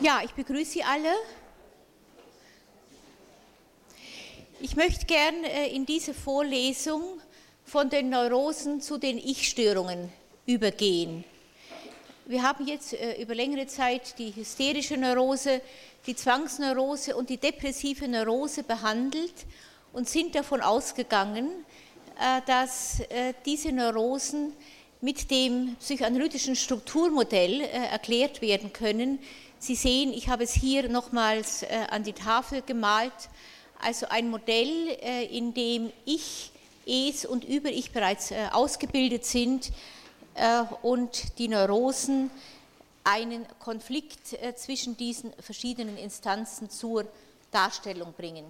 Ja, ich begrüße Sie alle. Ich möchte gern äh, in diese Vorlesung von den Neurosen zu den Ich-Störungen übergehen. Wir haben jetzt äh, über längere Zeit die hysterische Neurose, die Zwangsneurose und die depressive Neurose behandelt und sind davon ausgegangen, äh, dass diese Neurosen mit dem psychoanalytischen Strukturmodell erklärt werden können, Sie sehen, ich habe es hier nochmals äh, an die Tafel gemalt, also ein Modell, äh, in dem Ich, Es und Über-Ich bereits äh, ausgebildet sind und die Neurosen einen Konflikt zwischen diesen verschiedenen Instanzen zur Darstellung bringen.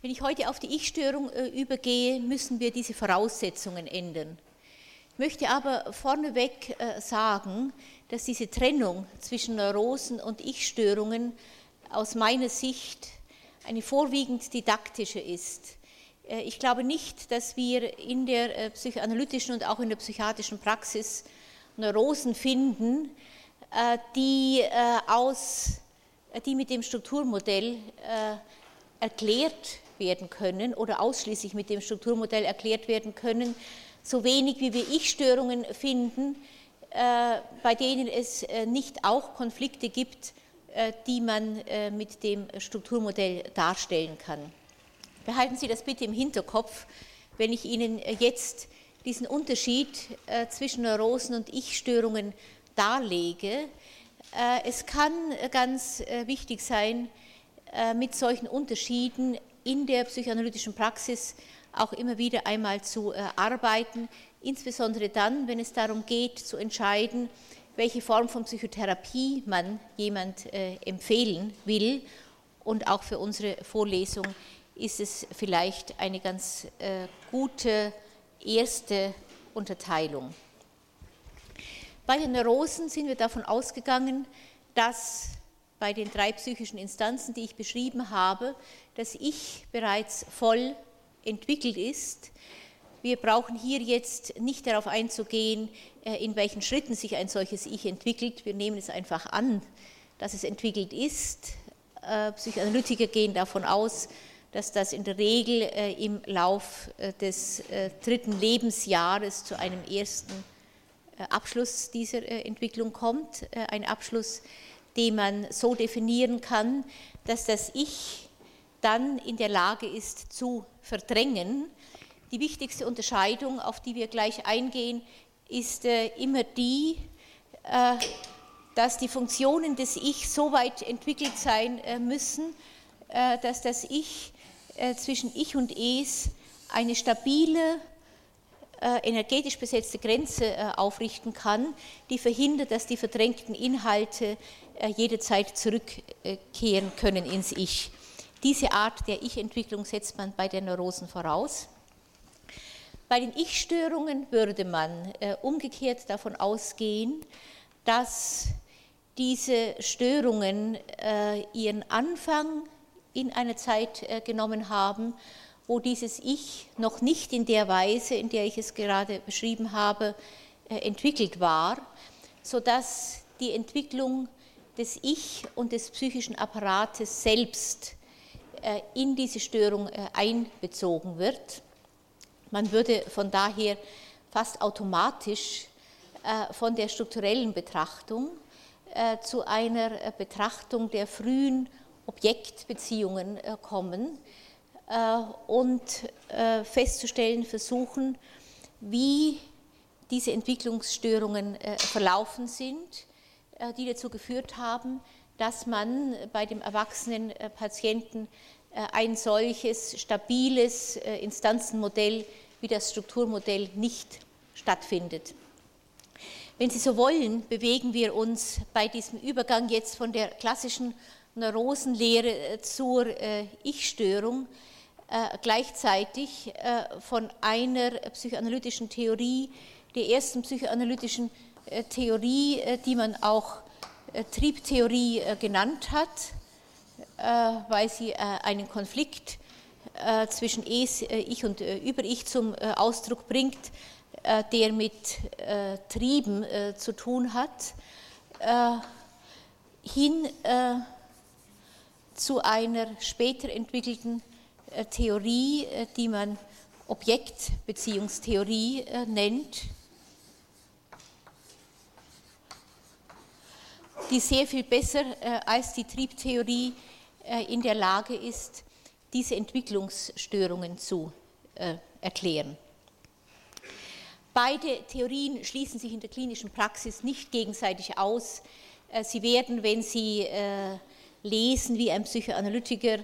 Wenn ich heute auf die Ich-Störung übergehe, müssen wir diese Voraussetzungen ändern. Ich möchte aber vorneweg sagen, dass diese Trennung zwischen Neurosen und Ich-Störungen aus meiner Sicht eine vorwiegend didaktische ist. Äh, ich glaube nicht, dass wir in der äh, psychoanalytischen und auch in der psychiatrischen Praxis Neurosen finden, äh, die, aus, die mit dem Strukturmodell erklärt werden können oder ausschließlich mit dem Strukturmodell erklärt werden können, so wenig wie wir Ich-Störungen finden, bei denen es äh, nicht auch Konflikte gibt, äh, die man mit dem Strukturmodell darstellen kann. Behalten Sie das bitte im Hinterkopf, wenn ich Ihnen jetzt diesen Unterschied zwischen Neurosen und Ich-Störungen darlege. Es kann ganz wichtig sein, mit solchen Unterschieden in der psychoanalytischen Praxis auch immer wieder einmal zu arbeiten, insbesondere dann, wenn es darum geht zu entscheiden, welche Form von Psychotherapie man jemand äh, empfehlen will. Und auch für unsere Vorlesung ist es vielleicht eine ganz äh, gute erste Unterteilung. Bei den Neurosen sind wir davon ausgegangen, dass bei den drei psychischen Instanzen, die ich beschrieben habe, das Ich bereits voll entwickelt ist, wir brauchen hier jetzt nicht darauf einzugehen, äh, in welchen Schritten sich ein solches Ich entwickelt. Wir nehmen es einfach an, dass es entwickelt ist. Äh, Psychoanalytiker gehen davon aus, dass das in der Regel äh, im Lauf des dritten Lebensjahres zu einem ersten Abschluss dieser Entwicklung kommt. Ein Abschluss, den man so definieren kann, dass das Ich dann in der Lage ist zu verdrängen, die wichtigste Unterscheidung, auf die wir gleich eingehen, ist äh, immer die, äh, dass die Funktionen des Ich so weit entwickelt sein äh, müssen, dass das Ich zwischen Ich und Es eine stabile, energetisch besetzte Grenze aufrichten kann, die verhindert, dass die verdrängten Inhalte jederzeit zurückkehren können ins Ich. Diese Art der Ich-Entwicklung setzt man bei den Neurosen voraus. Bei den Ich-Störungen würde man äh, umgekehrt davon ausgehen, dass diese Störungen äh, ihren Anfang in einer Zeit äh, genommen haben, wo dieses Ich noch nicht in der Weise, in der ich es gerade beschrieben habe, äh, entwickelt war, sodass die Entwicklung des Ich und des psychischen Apparates selbst äh, in diese Störung äh, einbezogen wird. Man würde von daher fast automatisch äh, von der strukturellen Betrachtung äh, zu einer äh, Betrachtung der frühen Objektbeziehungen kommen und festzustellen versuchen, wie diese Entwicklungsstörungen verlaufen sind, die dazu geführt haben, dass man bei dem erwachsenen Patienten ein solches stabiles äh, Instanzenmodell wie das Strukturmodell nicht stattfindet. Wenn Sie so wollen, bewegen wir uns bei diesem Übergang jetzt von der klassischen Neurosenlehre äh, zur Ich-Störung gleichzeitig von einer psychoanalytischen Theorie, der ersten psychoanalytischen Theorie, die man auch Triebtheorie genannt hat, äh, weil sie äh, einen Konflikt äh, zwischen Ich und Über-Ich zum Ausdruck bringt, der mit Trieben zu tun hat. hin zu einer später entwickelten Theorie, die man Objektbeziehungstheorie nennt, die sehr viel besser als die Triebtheorie in der Lage ist, diese Entwicklungsstörungen zu erklären. Beide Theorien schließen sich in der klinischen Praxis nicht gegenseitig aus. Äh, sie werden, wenn Sie äh, lesen, wie ein Psychoanalytiker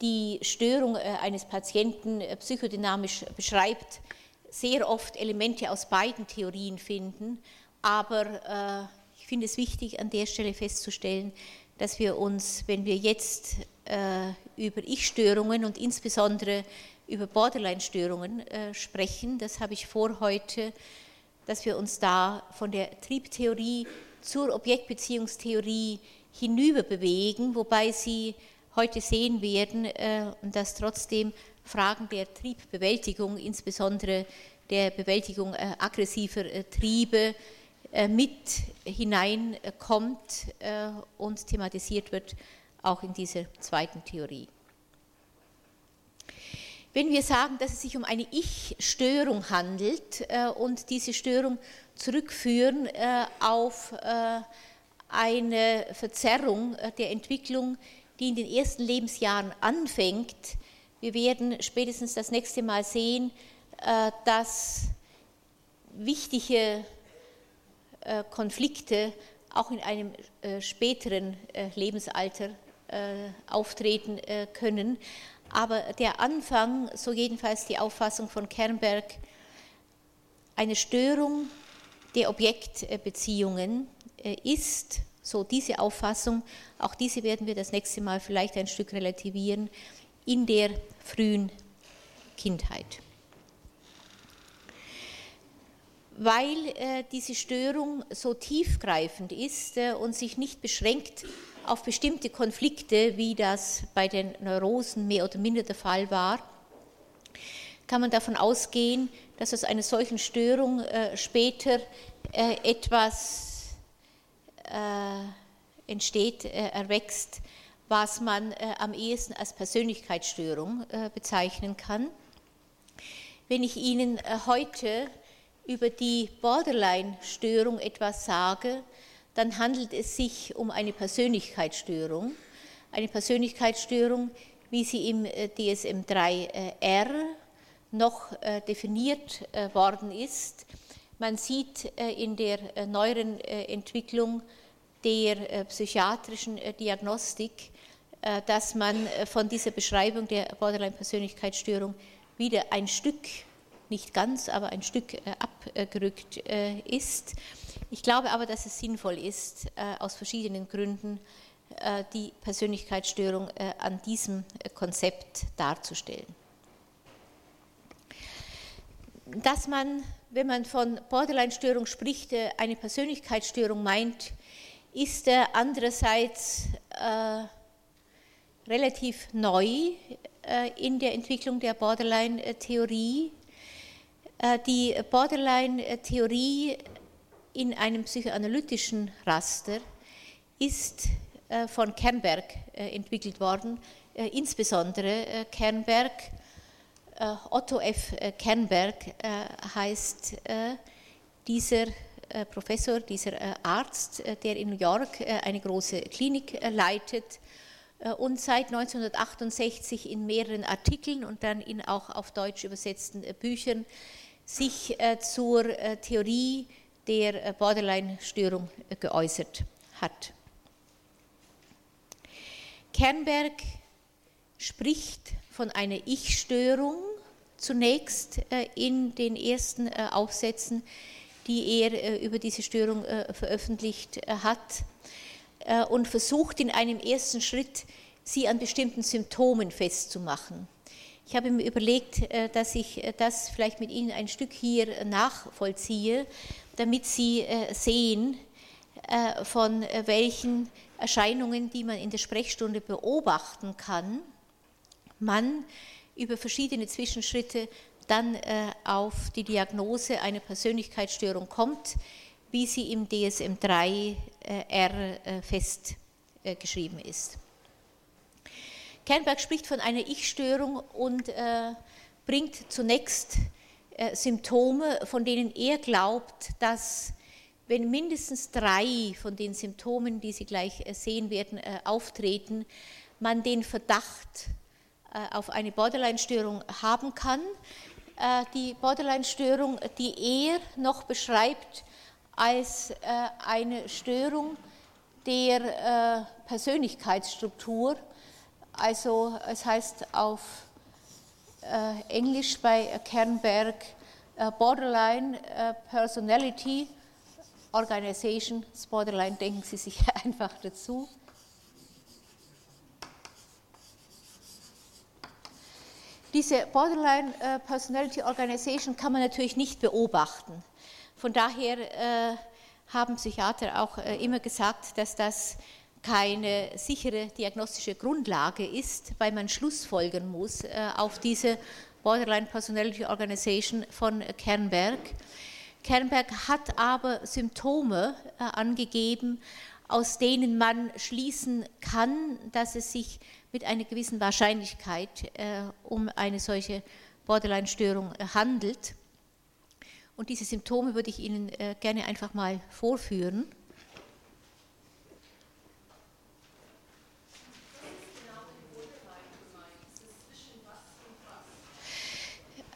die Störung äh, eines Patienten psychodynamisch beschreibt, sehr oft Elemente aus beiden Theorien finden. Aber ich finde es wichtig, an der Stelle festzustellen, dass wir uns, wenn wir jetzt über Ich-Störungen und insbesondere über Borderline-Störungen äh, sprechen. Das habe ich vor heute, dass wir uns da von der Triebtheorie zur Objektbeziehungstheorie hinüber bewegen, wobei Sie heute sehen werden, äh, dass trotzdem Fragen der Triebbewältigung, insbesondere der Bewältigung äh, aggressiver äh, Triebe, äh, mit hineinkommt äh, und thematisiert wird, auch in dieser zweiten Theorie. Wenn wir sagen, dass es sich um eine Ich-Störung handelt äh, und diese Störung zurückführen äh, auf äh, eine Verzerrung der Entwicklung, die in den ersten Lebensjahren anfängt, wir werden spätestens das nächste Mal sehen, dass wichtige Konflikte auch in einem späteren Lebensalter auftreten können. Aber der Anfang, so jedenfalls die Auffassung von Kernberg, eine Störung der Objektbeziehungen äh, ist, so diese Auffassung, auch diese werden wir das nächste Mal vielleicht ein Stück relativieren, in der frühen Kindheit. Weil äh, diese Störung so tiefgreifend ist äh, und sich nicht beschränkt auf bestimmte Konflikte, wie das bei den Neurosen mehr oder minder der Fall war, kann man davon ausgehen, dass aus einer solchen Störung äh, später äh, etwas äh, entsteht, äh, erwächst, was man am ehesten als Persönlichkeitsstörung bezeichnen kann. Wenn ich Ihnen heute über die Borderline-Störung etwas sage, dann handelt es sich um eine Persönlichkeitsstörung. Eine Persönlichkeitsstörung, wie sie im äh, DSM-3R äh, noch äh, definiert worden ist. Man sieht in der neueren Entwicklung der psychiatrischen Diagnostik, dass man von dieser Beschreibung der Borderline-Persönlichkeitsstörung wieder ein Stück, nicht ganz, aber ein Stück abgerückt ist. Ich glaube aber, dass es sinnvoll ist, äh, aus verschiedenen Gründen äh, die Persönlichkeitsstörung äh, an diesem Konzept darzustellen. Dass man, wenn man von Borderline-Störung spricht, eine Persönlichkeitsstörung meint, ist andererseits relativ neu in der Entwicklung der Borderline-Theorie. Die Borderline-Theorie in einem psychoanalytischen Raster ist äh, von Kernberg äh, entwickelt worden, äh, insbesondere Kernberg, Otto F. Kernberg heißt dieser Professor, dieser Arzt, der in New York eine große Klinik leitet und seit 1968 in mehreren Artikeln und dann in auch auf Deutsch übersetzten Büchern sich zur Theorie der äh, Borderline-Störung äh, geäußert hat. Kernberg spricht von einer Ich-Störung zunächst äh, in den ersten Aufsätzen, die er über diese Störung veröffentlicht hat und versucht in einem ersten Schritt, sie an bestimmten Symptomen festzumachen. Ich habe mir überlegt, dass ich das vielleicht mit Ihnen ein Stück hier nachvollziehe damit Sie äh, sehen, äh, von äh, welchen Erscheinungen, die man in der Sprechstunde beobachten kann, man über verschiedene Zwischenschritte dann auf die Diagnose einer Persönlichkeitsstörung kommt, wie sie im DSM-3R geschrieben ist. Kernberg spricht von einer Ich-Störung und bringt zunächst Symptome, von denen er glaubt, dass wenn mindestens drei von den Symptomen, die Sie gleich sehen werden, auftreten, man den Verdacht auf eine Borderline-Störung haben kann. Die Borderline-Störung, die er noch beschreibt als eine Störung der Persönlichkeitsstruktur, also es heißt auf Englisch bei Kernberg Borderline Personality Organization, Borderline denken Sie sich einfach dazu. Diese Borderline äh, Personality Organization kann man natürlich nicht beobachten. Von daher äh, haben Psychiater auch äh, immer gesagt, dass das keine sichere diagnostische Grundlage ist, weil man Schlussfolgern muss auf diese Borderline Personality Organization von Kernberg. Kernberg hat aber Symptome angegeben, aus denen man schließen kann, dass es sich mit einer gewissen Wahrscheinlichkeit äh, um eine solche Borderline-Störung äh, handelt. Und diese Symptome würde ich Ihnen äh, gerne einfach mal vorführen.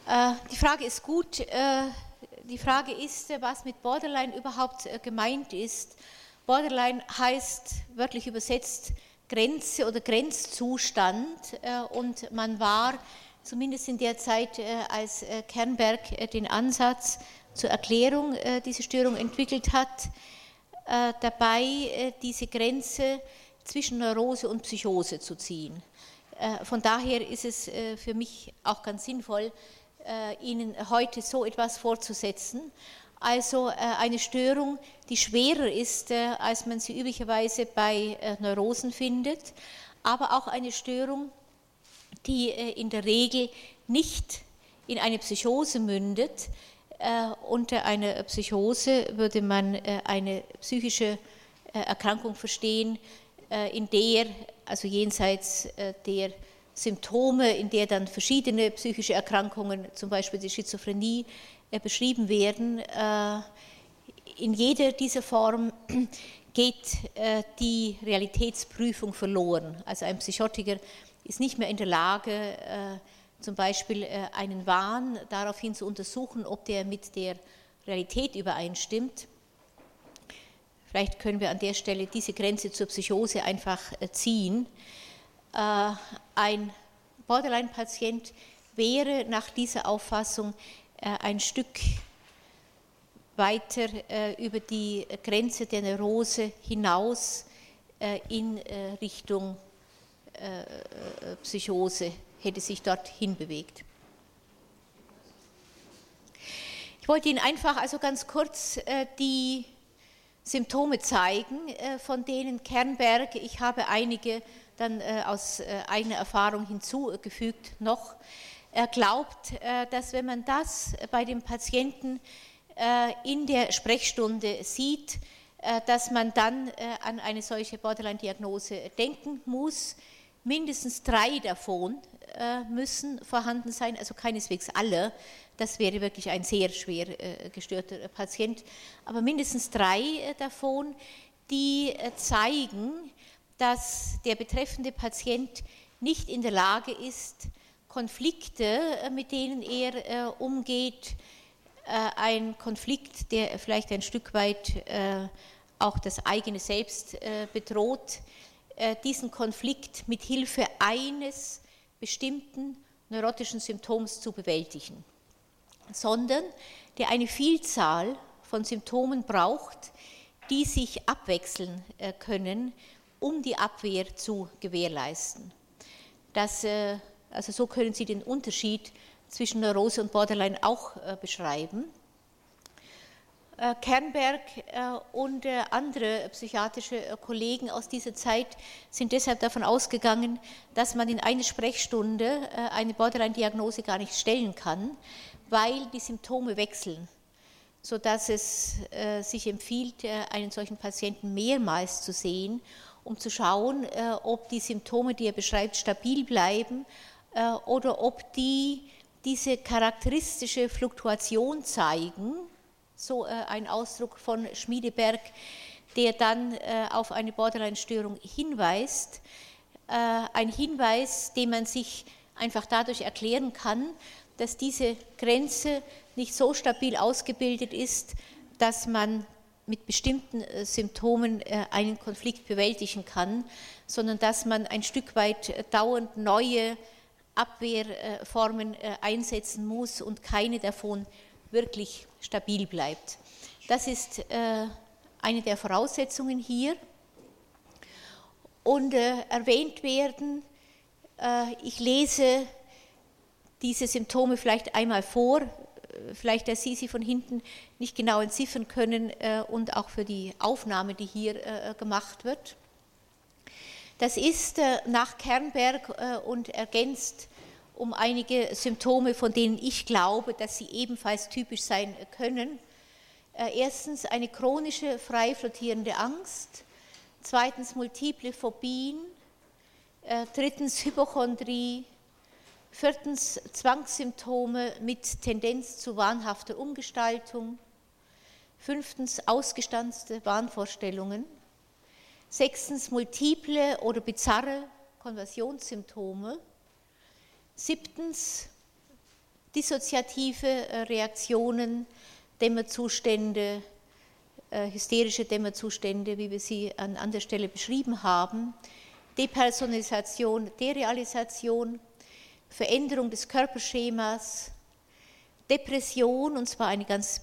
Die Frage ist gut. Die Frage ist, was mit Borderline überhaupt gemeint ist. Borderline heißt wörtlich übersetzt Grenze oder Grenzzustand äh, und man war zumindest in der Zeit, äh, als äh, Kernberg den Ansatz zur Erklärung dieser Störung entwickelt hat, dabei diese Grenze zwischen Neurose und Psychose zu ziehen. Von daher ist es für mich auch ganz sinnvoll, Ihnen heute so etwas vorzusetzen also äh, eine Störung, die schwerer ist, äh, als man sie üblicherweise bei äh, Neurosen findet, aber auch eine Störung, die in der Regel nicht in eine Psychose mündet. Unter einer Psychose würde man eine psychische Erkrankung verstehen, in der, also jenseits der Symptome, in der dann verschiedene psychische Erkrankungen, zum Beispiel die Schizophrenie, äh, beschrieben werden. Äh, in jeder dieser Formen geht äh, die Realitätsprüfung verloren. Also ein Psychotiker ist nicht mehr in der Lage, zum Beispiel einen Wahn daraufhin zu untersuchen, ob der mit der Realität übereinstimmt. Vielleicht können wir an der Stelle diese Grenze zur Psychose einfach ziehen. Ein Borderline-Patient wäre nach dieser Auffassung äh, ein Stück weiter äh, über die Grenze der Neurose hinaus äh, in Richtung Psychose, hätte sich dort hinbewegt. Ich wollte Ihnen einfach also ganz kurz die Symptome zeigen, von denen Kernberg, ich habe einige dann aus eigener Erfahrung hinzugefügt noch, er glaubt, äh, dass wenn man das bei dem Patienten äh, in der Sprechstunde sieht, äh, dass man dann an eine solche Borderline-Diagnose denken muss. Mindestens drei davon müssen vorhanden sein, also keineswegs alle. Das wäre wirklich ein sehr schwer gestörter Patient. Aber mindestens drei davon, die zeigen, dass der betreffende Patient nicht in der Lage ist, Konflikte, äh, mit denen er äh, umgeht, äh, ein Konflikt, der vielleicht ein Stück weit auch das eigene Selbst bedroht, diesen Konflikt mit Hilfe eines bestimmten neurotischen Symptoms zu bewältigen, sondern der eine Vielzahl von Symptomen braucht, die sich abwechseln können, um die Abwehr zu gewährleisten. Das also so können Sie den Unterschied zwischen Neurose und Borderline auch äh, beschreiben. Äh, Kernberg äh, und andere psychiatrische Kollegen aus dieser Zeit sind deshalb davon ausgegangen, dass man in einer Sprechstunde eine Borderline-Diagnose gar nicht stellen kann, weil die Symptome wechseln, sodass es sich empfiehlt, einen solchen Patienten mehrmals zu sehen um zu schauen, ob die Symptome, die er beschreibt, stabil bleiben oder ob die diese charakteristische Fluktuation zeigen, so ein Ausdruck von Schmiedeberg, der dann auf eine Borderline-Störung hinweist. Ein Hinweis, den man sich einfach dadurch erklären kann, dass diese Grenze nicht so stabil ausgebildet ist, dass man mit bestimmten äh, Symptomen äh, einen Konflikt bewältigen kann, sondern dass man ein Stück weit äh, dauernd neue Abwehrformen einsetzen muss und keine davon wirklich stabil bleibt. Das ist eine der Voraussetzungen hier. Und erwähnt werden, ich lese diese Symptome vielleicht einmal vor, vielleicht, dass Sie sie von hinten nicht genau entziffern können äh, und auch für die Aufnahme, die hier äh, gemacht wird. Das ist äh, nach Kernberg und ergänzt um einige Symptome, von denen ich glaube, dass sie ebenfalls typisch sein können. Erstens eine chronische frei flottierende Angst, zweitens multiple Phobien, drittens Hypochondrie, Viertens Zwangssymptome mit Tendenz zu wahnhafter Umgestaltung. Fünftens ausgestanzte Wahnvorstellungen. Sechstens multiple oder bizarre Konversionssymptome. Siebtens dissoziative äh, Reaktionen, Dämmerzustände, äh, hysterische Dämmerzustände, wie wir sie an anderer Stelle beschrieben haben. Depersonalisation, Derealisation, Veränderung des Körperschemas, Depression, und zwar eine ganz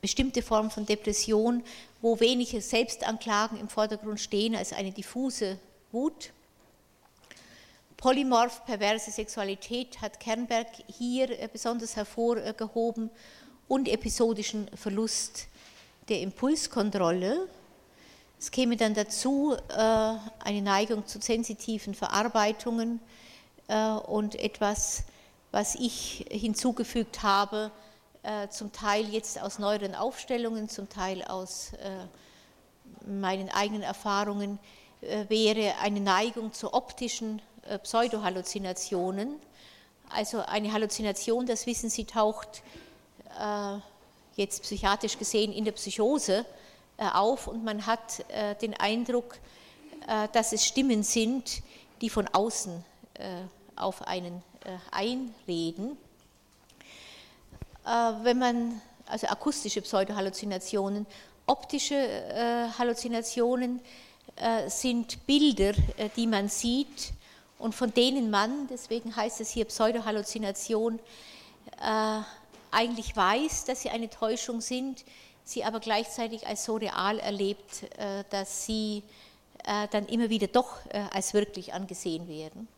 bestimmte Form von Depression, wo wenige Selbstanklagen im Vordergrund stehen als eine diffuse Wut. Polymorph perverse Sexualität hat Kernberg hier äh, besonders hervorgehoben und episodischen Verlust der Impulskontrolle. Es käme dann dazu äh, eine Neigung zu sensitiven Verarbeitungen, und etwas, was ich hinzugefügt habe, äh, zum Teil jetzt aus neueren Aufstellungen, zum Teil aus äh, meinen eigenen Erfahrungen, wäre eine Neigung zu optischen Pseudohalluzinationen. Also eine Halluzination, das wissen Sie, taucht jetzt psychiatrisch gesehen in der Psychose auf und man hat den Eindruck, dass es Stimmen sind, die von außen auf einen äh, einreden. Äh, wenn man, also akustische Pseudohalluzinationen, optische äh, Halluzinationen sind Bilder, die man sieht und von denen man, deswegen heißt es hier Pseudohalluzination, eigentlich weiß, dass sie eine Täuschung sind, sie aber gleichzeitig als so real erlebt, dass sie dann immer wieder doch als wirklich angesehen werden.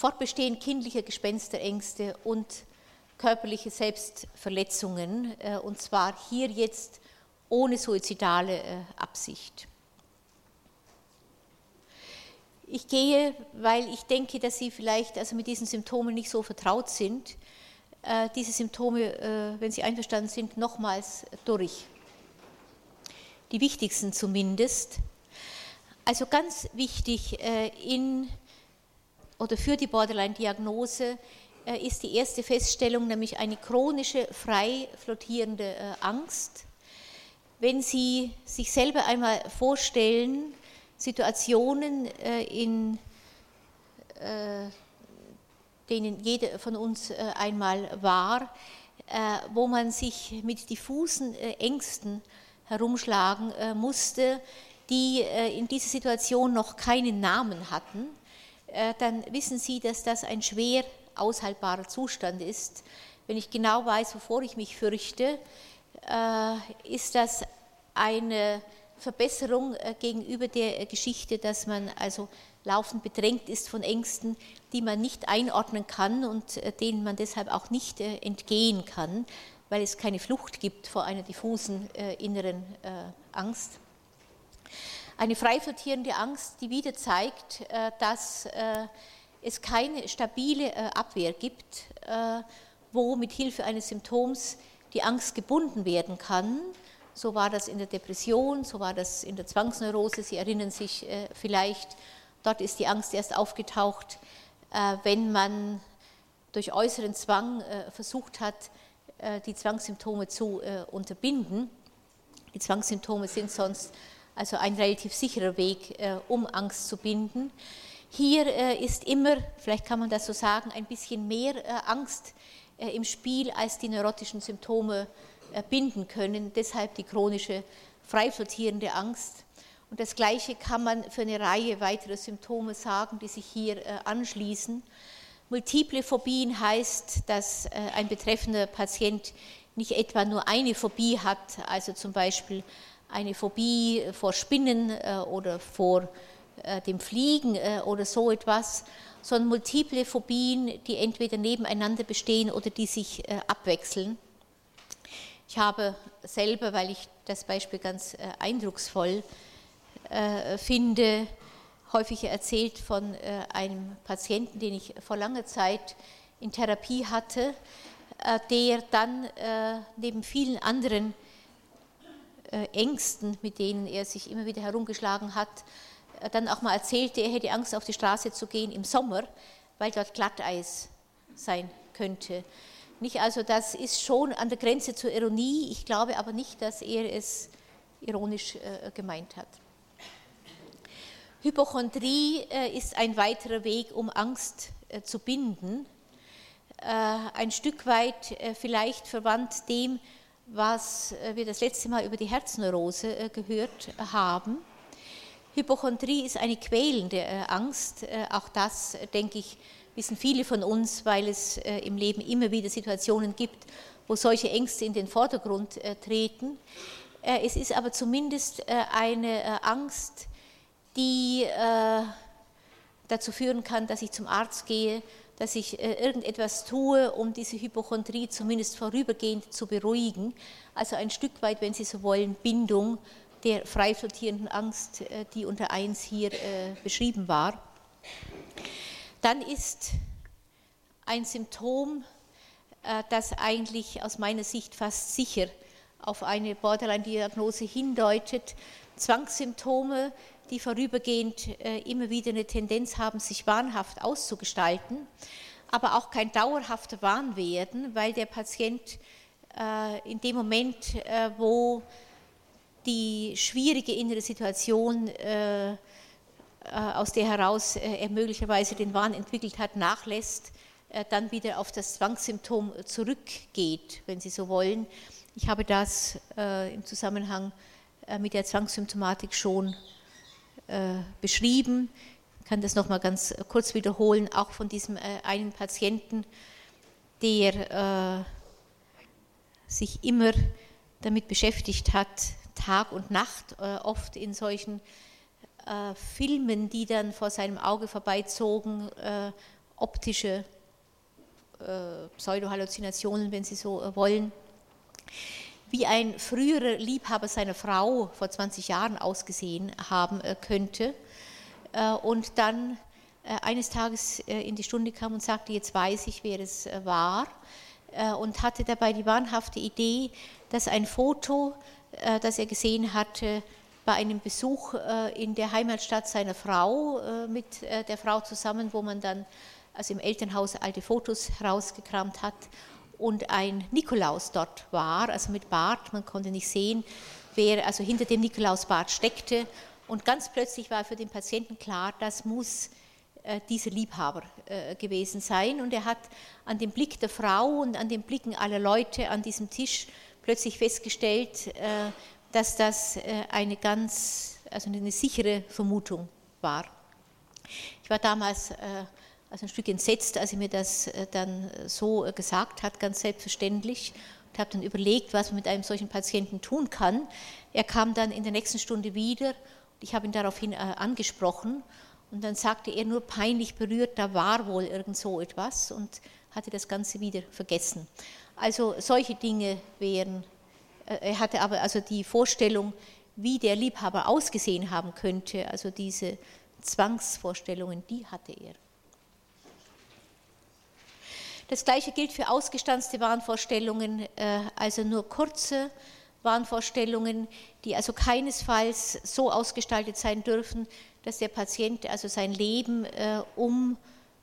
Fortbestehen kindlicher Gespensterängste und körperliche Selbstverletzungen, äh, und zwar hier jetzt ohne suizidale äh, Absicht. Ich gehe, weil ich denke, dass Sie vielleicht also mit diesen Symptomen nicht so vertraut sind, äh, diese Symptome, wenn Sie einverstanden sind, nochmals durch. Die wichtigsten zumindest. Also ganz wichtig in oder für die Borderline-Diagnose äh, ist die erste Feststellung nämlich eine chronische, frei flottierende äh, Angst. Wenn Sie sich selber einmal vorstellen, Situationen, äh, in denen jeder von uns einmal war, wo man sich mit diffusen Ängsten herumschlagen musste, die in dieser Situation noch keinen Namen hatten, dann wissen Sie, dass das ein schwer aushaltbarer Zustand ist. Wenn ich genau weiß, wovor ich mich fürchte, äh, ist das eine Verbesserung äh, gegenüber der Geschichte, dass man also laufend bedrängt ist von Ängsten, die man nicht einordnen kann und denen man deshalb auch nicht entgehen kann, weil es keine Flucht gibt vor einer diffusen inneren Angst eine frei flottierende Angst, die wieder zeigt, äh, dass äh, es keine stabile äh, Abwehr gibt, wo mit Hilfe eines Symptoms die Angst gebunden werden kann, So war das in der Depression, so war das in der Zwangsneurose. Sie erinnern sich vielleicht, dort ist die Angst erst aufgetaucht, wenn man durch äußeren Zwang versucht hat, die Zwangssymptome zu unterbinden. Die Zwangssymptome sind sonst also ein relativ sicherer Weg, um Angst zu binden. Hier ist immer, vielleicht kann man das so sagen, ein bisschen mehr Angst im Spiel, als die neurotischen Symptome binden können. Deshalb die chronische frei flottierende Angst. Und das Gleiche kann man für eine Reihe weiterer Symptome sagen, die sich hier äh, anschließen. Multiple Phobien heißt, dass äh, ein betreffender Patient nicht etwa nur eine Phobie hat, also zum Beispiel eine Phobie vor Spinnen äh, oder vor dem Fliegen oder so etwas, sondern multiple Phobien, die entweder nebeneinander bestehen oder die sich abwechseln. Ich habe selber, weil ich das Beispiel ganz äh, eindrucksvoll äh, finde, häufig erzählt von äh, einem Patienten, den ich vor langer Zeit in Therapie hatte, der dann neben vielen anderen Ängsten, mit denen er sich immer wieder herumgeschlagen hat, dann auch mal erzählte, er hätte Angst, auf die Straße zu gehen im Sommer, weil dort Glatteis sein könnte. Nicht, also das ist schon an der Grenze zur Ironie. Ich glaube aber nicht, dass er es ironisch äh, gemeint hat. Hypochondrie äh, ist ein weiterer Weg, um Angst äh, zu binden. Äh, ein Stück weit äh, vielleicht verwandt dem, was äh, wir das letzte Mal über die Herzneurose gehört haben. Hypochondrie ist eine quälende Angst. Auch das, denke ich, wissen viele von uns, weil es äh, im Leben immer wieder Situationen gibt, wo solche Ängste in den Vordergrund äh, treten. Äh, es ist aber zumindest eine Angst, die dazu führen kann, dass ich zum Arzt gehe, dass ich irgendetwas tue, um diese Hypochondrie zumindest vorübergehend zu beruhigen. Also ein Stück weit, wenn Sie so wollen, Bindung der frei flottierenden Angst, die unter 1 hier beschrieben war dann ist ein Symptom, äh, das eigentlich aus meiner Sicht fast sicher auf eine Borderline-Diagnose hindeutet, Zwangssymptome, die vorübergehend äh, immer wieder eine Tendenz haben, sich wahnhaft auszugestalten, aber auch kein dauerhafter Wahn werden, weil der Patient äh, in dem Moment, wo die schwierige innere Situation äh, aus der heraus äh, er möglicherweise den Wahn entwickelt hat, nachlässt, äh, dann wieder auf das Zwangssymptom zurückgeht, wenn Sie so wollen. Ich habe das im Zusammenhang mit der Zwangssymptomatik schon beschrieben. Ich kann das nochmal ganz kurz wiederholen, auch von diesem einen Patienten, der sich immer damit beschäftigt hat, Tag und Nacht, oft in solchen äh, Filmen, die dann vor seinem Auge vorbeizogen, äh, optische äh, Pseudohalluzinationen, wenn Sie so äh, wollen, wie ein früherer Liebhaber seiner Frau vor 20 Jahren ausgesehen haben äh, könnte. Äh, und dann eines Tages in die Stunde kam und sagte, jetzt weiß ich, wer es war und hatte dabei die wahnhafte Idee, dass ein Foto, das er gesehen hatte, bei einem Besuch äh, in der Heimatstadt seiner Frau äh, mit äh, der Frau zusammen, wo man dann also im Elternhaus alte Fotos herausgekramt hat und ein Nikolaus dort war, also mit Bart, man konnte nicht sehen, wer also hinter dem Nikolausbart steckte und ganz plötzlich war für den Patienten klar, das muss dieser Liebhaber gewesen sein und er hat an dem Blick der Frau und an den Blicken aller Leute an diesem Tisch plötzlich festgestellt, dass das äh, eine ganz, also eine sichere Vermutung war. Ich war damals äh, also ein Stück entsetzt, als er mir das äh, dann so gesagt hat, ganz selbstverständlich, und habe dann überlegt, was man mit einem solchen Patienten tun kann. Er kam dann in der nächsten Stunde wieder, ich habe ihn daraufhin angesprochen und dann sagte er nur peinlich berührt, da war wohl irgend so etwas und hatte das Ganze wieder vergessen. Also solche Dinge wären äh, er hatte aber also die Vorstellung, wie der Liebhaber ausgesehen haben könnte, also diese Zwangsvorstellungen, die hatte er. Das gleiche gilt für ausgestanzte Wahnvorstellungen, äh, also nur kurze, Wahnvorstellungen, die also keinesfalls so ausgestaltet sein dürfen, dass der Patient also sein Leben äh, um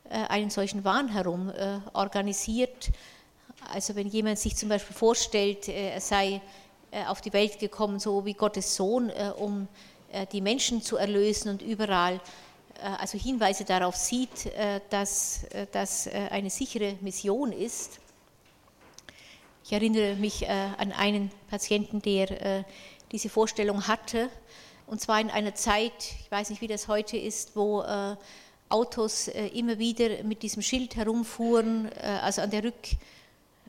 äh, einen solchen Wahn herum organisiert. Also wenn jemand sich zum Beispiel vorstellt, er sei auf die Welt gekommen, so wie Gottes Sohn, um die Menschen zu erlösen und überall also Hinweise darauf sieht, dass das eine sichere Mission ist, ich erinnere mich äh, an einen Patienten, der äh, diese Vorstellung hatte, und zwar in einer Zeit, ich weiß nicht, wie das heute ist, wo äh, Autos immer wieder mit diesem Schild herumfuhren, also an der, Rück,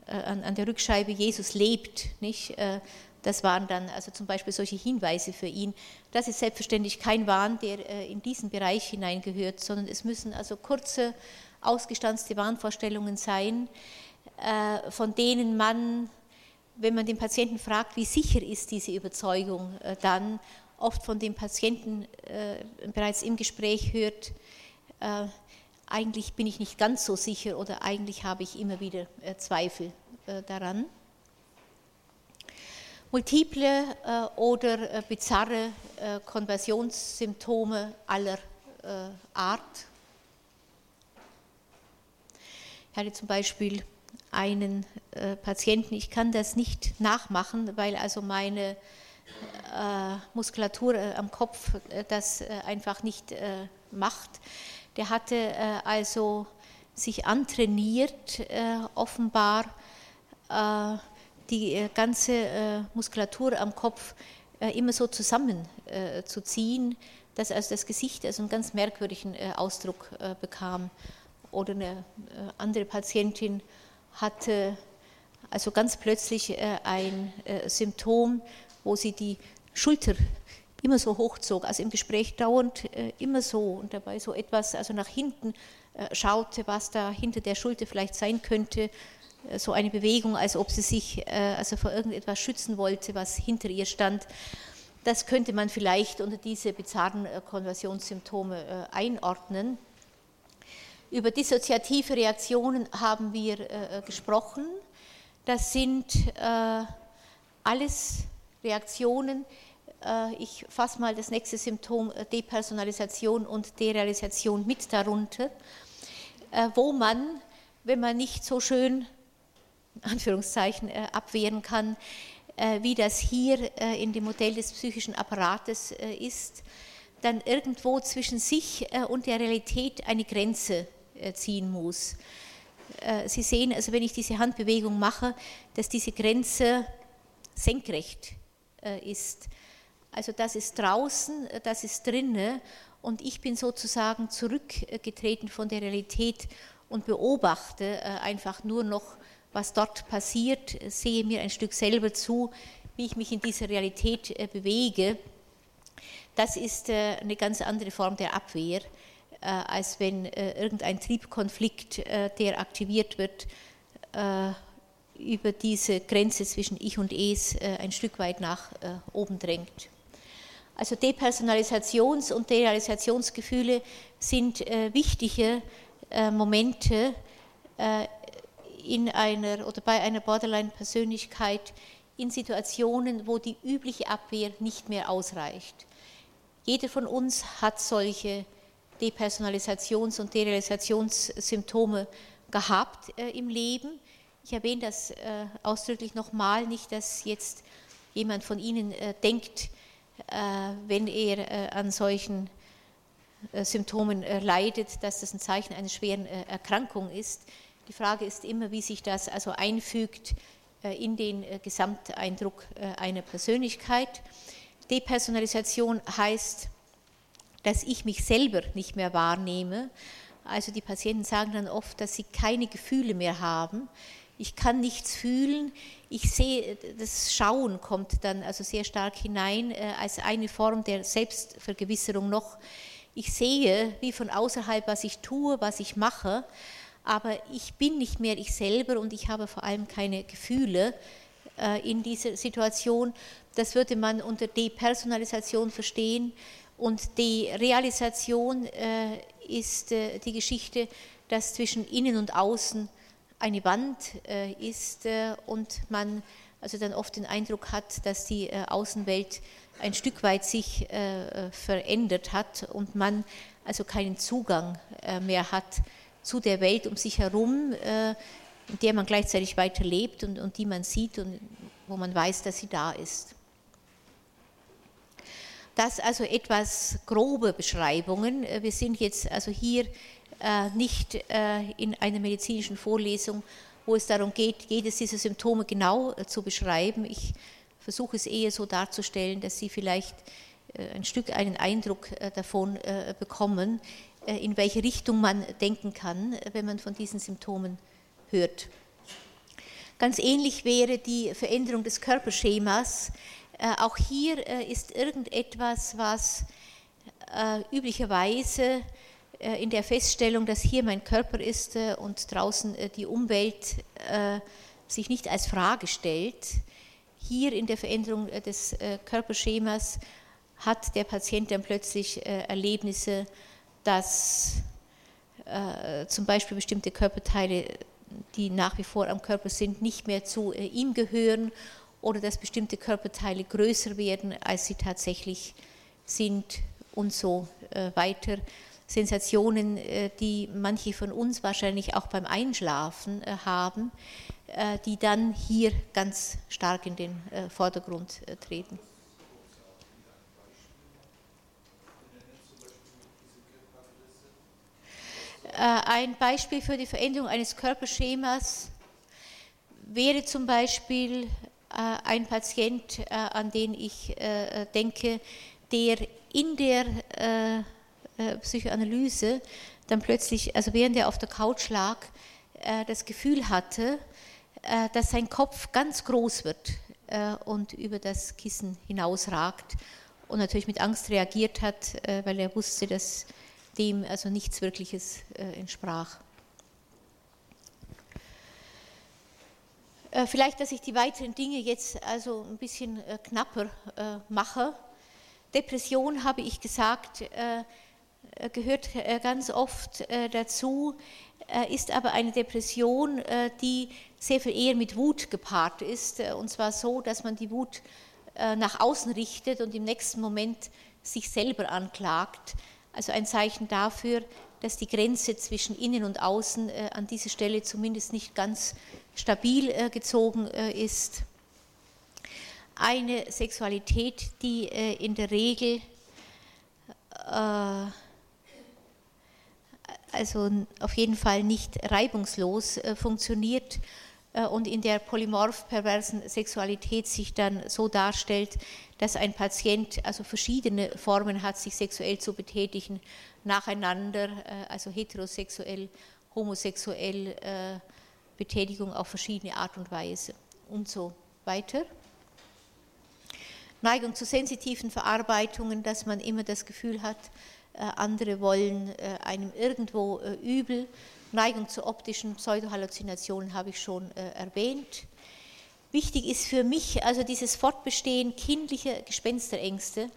an der Rückscheibe Jesus lebt, nicht? Das waren dann also zum Beispiel solche Hinweise für ihn. Das ist selbstverständlich kein Wahn, der in diesen Bereich hineingehört, sondern es müssen also kurze, ausgestanzte Wahnvorstellungen sein, äh, von denen man, wenn man den Patienten fragt, wie sicher ist diese Überzeugung, äh, dann oft von dem Patienten äh, bereits im Gespräch hört, eigentlich bin ich nicht ganz so sicher oder eigentlich habe ich immer wieder Zweifel daran. Multiple oder bizarre Konversionssymptome aller Art. Ich hatte zum Beispiel einen äh, Patienten. Ich kann das nicht nachmachen, weil also meine äh, Muskulatur äh, am Kopf äh, das äh, einfach nicht äh, macht. Der hatte also sich antrainiert, offenbar die ganze Muskulatur am Kopf immer so zusammenzuziehen, dass also das Gesicht also einen ganz merkwürdigen Ausdruck bekam. Oder eine andere Patientin hatte also ganz plötzlich äh, ein äh, Symptom, wo sie die Schulter immer so hochzog, also im Gespräch dauernd äh, immer so und dabei so etwas also nach hinten schaute, was da hinter der Schulter vielleicht sein könnte, so eine Bewegung, als ob sie sich also vor irgendetwas schützen wollte, was hinter ihr stand. Das könnte man vielleicht unter diese bizarren Konversionssymptome einordnen. Über dissoziative Reaktionen haben wir äh, gesprochen. Das sind äh, alles Reaktionen, äh, ich fasse mal das nächste Symptom äh, Depersonalisation und Derealisation mit darunter, äh, wo man, wenn man nicht so schön Anführungszeichen äh, abwehren kann, wie das hier in dem Modell des psychischen Apparates ist, dann irgendwo zwischen sich und der Realität eine Grenze ziehen muss. Äh, Sie sehen, also wenn ich diese Handbewegung mache, dass diese Grenze senkrecht äh, ist. Also das ist draußen, das ist drinnen und ich bin sozusagen zurückgetreten von der Realität und beobachte äh, einfach nur noch, was dort passiert, sehe mir ein Stück selber zu, wie ich mich in dieser Realität bewege. Das ist eine ganz andere Form der Abwehr äh, als wenn äh, irgendein Triebkonflikt, äh, der aktiviert wird, über diese Grenze zwischen Ich und Es ein Stück weit nach oben drängt. Also Depersonalisations- und Derealisationsgefühle sind wichtige Momente in einer oder bei einer Borderline-Persönlichkeit in Situationen, wo die übliche Abwehr nicht mehr ausreicht. Jeder von uns hat solche Depersonalisations- und Derealisationssymptome gehabt äh, im Leben. Ich erwähne das äh, ausdrücklich nochmal, nicht, dass jetzt jemand von Ihnen äh, denkt, äh, wenn er äh, an solchen äh, Symptomen leidet, dass das ein Zeichen einer schweren Erkrankung ist. Die Frage ist immer, wie sich das also einfügt in den Gesamteindruck einer Persönlichkeit. Depersonalisation heißt, dass ich mich selber nicht mehr wahrnehme. Also die Patienten sagen dann oft, dass sie keine Gefühle mehr haben. Ich kann nichts fühlen. Ich sehe, das Schauen kommt dann also sehr stark hinein äh, als eine Form der Selbstvergewisserung noch. Ich sehe wie von außerhalb, was ich tue, was ich mache, aber ich bin nicht mehr ich selber und ich habe vor allem keine Gefühle äh, in dieser Situation. Das würde man unter Depersonalisation verstehen. Und die Realisation äh, ist äh, die Geschichte, dass zwischen innen und außen eine Wand ist und man also dann oft den Eindruck hat, dass die Außenwelt ein Stück weit sich verändert hat und man also keinen Zugang mehr hat zu der Welt um sich herum, in der man gleichzeitig weiter lebt und, und die man sieht und wo man weiß, dass sie da ist. Das also etwas grobe Beschreibungen. Wir sind jetzt also hier äh, nicht äh, in einer medizinischen Vorlesung, wo es darum geht, jedes dieser Symptome genau äh, zu beschreiben. Ich versuche es eher so darzustellen, dass Sie vielleicht ein Stück einen Eindruck davon bekommen, in welche Richtung man denken kann, wenn man von diesen Symptomen hört. Ganz ähnlich wäre die Veränderung des Körperschemas. Auch hier ist irgendetwas, was üblicherweise äh, in der Feststellung, dass hier mein Körper ist äh, und draußen äh, die Umwelt sich nicht als Frage stellt. Hier in der Veränderung des Körperschemas hat der Patient dann plötzlich Erlebnisse, dass zum Beispiel bestimmte Körperteile, die nach wie vor am Körper sind, nicht mehr zu ihm gehören oder dass bestimmte Körperteile größer werden, als sie tatsächlich sind und so weiter. Sensationen, äh, die manche von uns wahrscheinlich auch beim Einschlafen äh, haben, äh, die dann hier ganz stark in den Vordergrund treten. Ein Beispiel für die Veränderung eines Körperschemas wäre zum Beispiel ein Patient, an den ich denke, der in der äh, Psychoanalyse dann plötzlich, also während er auf der Couch lag, äh, das Gefühl hatte, äh, dass sein Kopf ganz groß wird und über das Kissen hinausragt und natürlich mit Angst reagiert hat, weil er wusste, dass dem also nichts Wirkliches entsprach. Vielleicht, dass ich die weiteren Dinge jetzt also ein bisschen knapper mache. Depression habe ich gesagt, äh, gehört äh, ganz oft äh, dazu, ist aber eine Depression, die sehr viel eher mit Wut gepaart ist. Und zwar so, dass man die Wut nach außen richtet und im nächsten Moment sich selber anklagt. Also ein Zeichen dafür, dass die Grenze zwischen innen und außen an dieser Stelle zumindest nicht ganz stabil gezogen ist. Eine Sexualität, die in der Regel also auf jeden Fall nicht reibungslos äh, funktioniert äh, und in der polymorph-perversen Sexualität sich dann so darstellt, dass ein Patient also verschiedene Formen hat, sich sexuell zu betätigen, nacheinander, äh, also heterosexuell, homosexuell, Betätigung auf verschiedene Art und Weise und so weiter. Neigung zu sensitiven Verarbeitungen, dass man immer das Gefühl hat, äh, andere wollen äh, einem irgendwo äh, übel. Neigung zu optischen Pseudohalluzinationen habe ich schon erwähnt. Wichtig ist für mich also dieses Fortbestehen kindlicher Gespensterängste,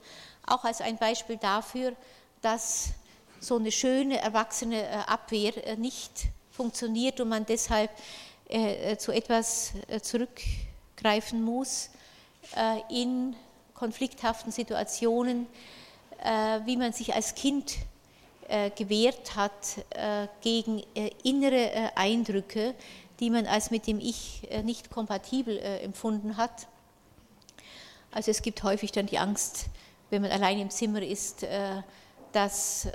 auch als ein Beispiel dafür, dass so eine schöne erwachsene Abwehr nicht funktioniert und man deshalb zu etwas zurückgreifen muss in konflikthaften Situationen, äh, wie man sich als Kind äh, gewehrt hat äh, gegen innere Eindrücke, die man als mit dem Ich nicht kompatibel empfunden hat. Also es gibt häufig dann die Angst, wenn man allein im Zimmer ist, dass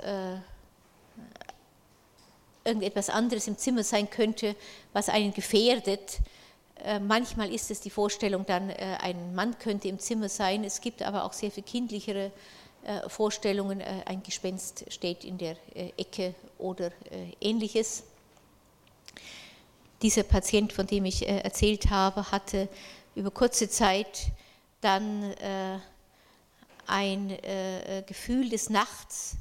irgendetwas anderes im Zimmer sein könnte, was einen gefährdet. Manchmal ist es die Vorstellung dann, ein Mann könnte im Zimmer sein. Es gibt aber auch sehr viel kindlichere äh, Vorstellungen, äh, ein Gespenst steht in der äh, Ecke oder ähnliches. Dieser Patient, von dem ich erzählt habe, hatte über kurze Zeit dann ein Gefühl des Nachts,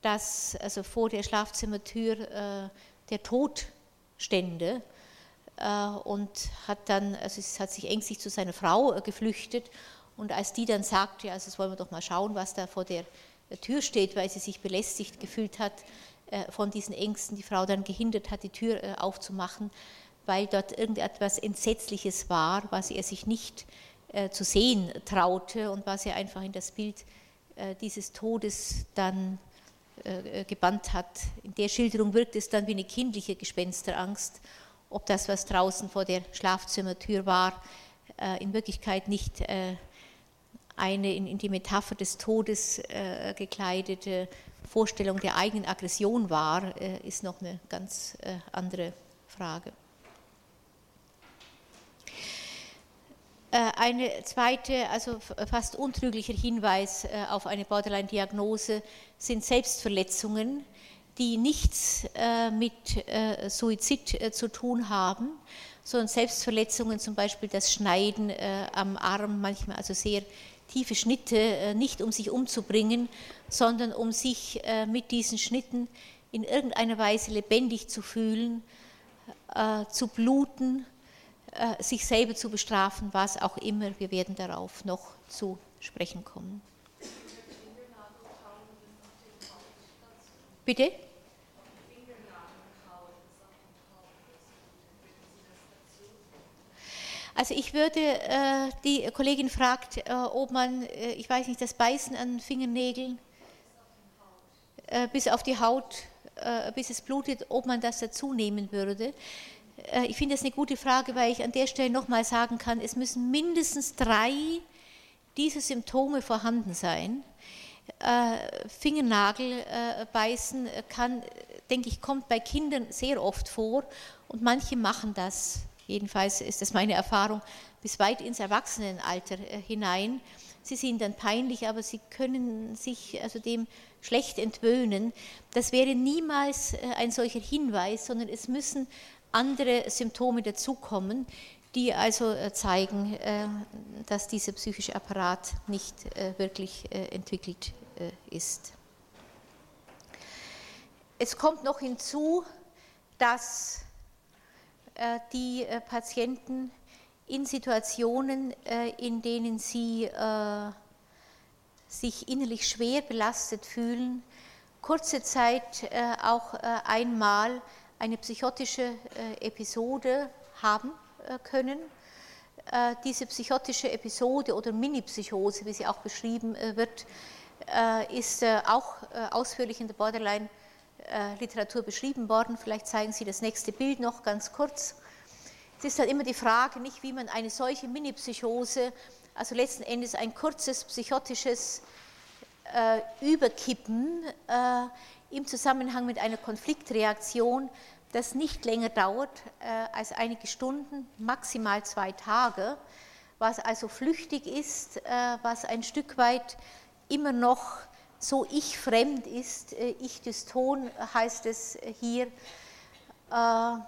dass also vor der Schlafzimmertür der Tod stände und hat dann, also es hat sich ängstlich zu seiner Frau geflüchtet und als die dann sagte, also das wollen wir doch mal schauen, was da vor der Tür steht, weil sie sich belästigt gefühlt hat äh, von diesen Ängsten, die Frau dann gehindert hat, die Tür äh, aufzumachen, weil dort irgendetwas Entsetzliches war, was er sich nicht äh, zu sehen traute und was er einfach in das Bild dieses Todes dann gebannt hat. In der Schilderung wirkt es dann wie eine kindliche Gespensterangst, ob das, was draußen vor der Schlafzimmertür war, in Wirklichkeit nicht eine in die Metapher des Todes äh, gekleidete Vorstellung der eigenen Aggression war, äh, ist noch eine ganz äh, andere Frage. Eine zweite, also fast untrüglicher Hinweis auf eine Borderline-Diagnose sind Selbstverletzungen, die nichts mit Suizid zu tun haben, sondern Selbstverletzungen, zum Beispiel das Schneiden am Arm, manchmal also sehr tiefe Schnitte, äh, nicht um sich umzubringen, sondern um sich äh, mit diesen Schnitten in irgendeiner Weise lebendig zu fühlen, äh, zu bluten, sich selber zu bestrafen, was auch immer. Wir werden darauf noch zu sprechen kommen. Bitte? Also ich würde, äh, die Kollegin fragt, äh, ob man, äh, ich weiß nicht, das Beißen an Fingernägeln äh, bis auf die Haut, äh, bis es blutet, ob man das dazu nehmen würde. Äh, ich finde das eine gute Frage, weil ich an der Stelle nochmal sagen kann, es müssen mindestens drei dieser Symptome vorhanden sein. Fingernagel beißen kann, denke ich, kommt bei Kindern sehr oft vor und manche machen das jedenfalls ist das meine Erfahrung, bis weit ins Erwachsenenalter äh, hinein. Sie sind dann peinlich, aber sie können sich also dem schlecht entwöhnen. Das wäre niemals äh, ein solcher Hinweis, sondern es müssen andere Symptome dazukommen, die also äh, zeigen, dass dieser psychische Apparat nicht wirklich entwickelt ist. Es kommt noch hinzu, dass die äh, Patienten in Situationen, äh, in denen sie sich innerlich schwer belastet fühlen, kurze Zeit auch einmal eine psychotische Episode haben können. Diese psychotische Episode oder Mini-Psychose, wie sie auch beschrieben wird, ist auch ausführlich in der Borderline äh, Literatur beschrieben worden. Vielleicht zeigen Sie das nächste Bild noch ganz kurz. Es ist dann immer die Frage, nicht wie man eine solche Mini-Psychose, also letzten Endes ein kurzes psychotisches äh, Überkippen äh, im Zusammenhang mit einer Konfliktreaktion, das nicht länger dauert äh, als einige Stunden, maximal zwei Tage, was also flüchtig ist, äh, was ein Stück weit immer noch so ich fremd ist, äh, ich des Ton heißt es hier, äh,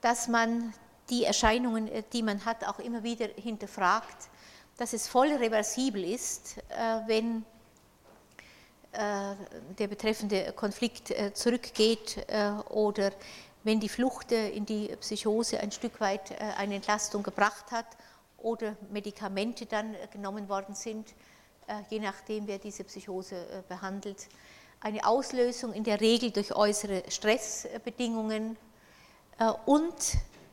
dass man die Erscheinungen, äh, die man hat, auch immer wieder hinterfragt, dass es voll reversibel ist, wenn der betreffende Konflikt zurückgeht oder wenn die Flucht in die Psychose ein Stück weit eine Entlastung gebracht hat oder Medikamente dann genommen worden sind, äh, je nachdem, wer diese Psychose äh, behandelt, eine Auslösung in der Regel durch äußere Stressbedingungen äh, und,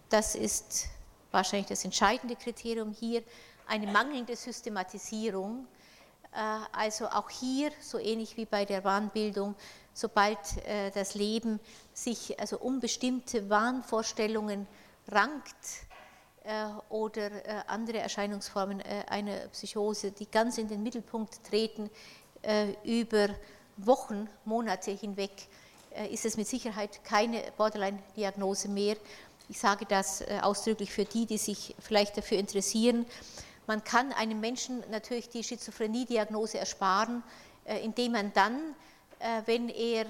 das ist wahrscheinlich das entscheidende Kriterium hier, eine mangelnde Systematisierung. Also auch hier, so ähnlich wie bei der Wahnbildung, sobald das Leben sich also um bestimmte Wahnvorstellungen rankt, äh, oder äh, andere Erscheinungsformen äh, einer Psychose, die ganz in den Mittelpunkt treten, über Wochen, Monate hinweg, ist es mit Sicherheit keine Borderline-Diagnose mehr. Ich sage das ausdrücklich für die, die sich vielleicht dafür interessieren. Man kann einem Menschen natürlich die Schizophrenie-Diagnose ersparen, indem man dann, wenn er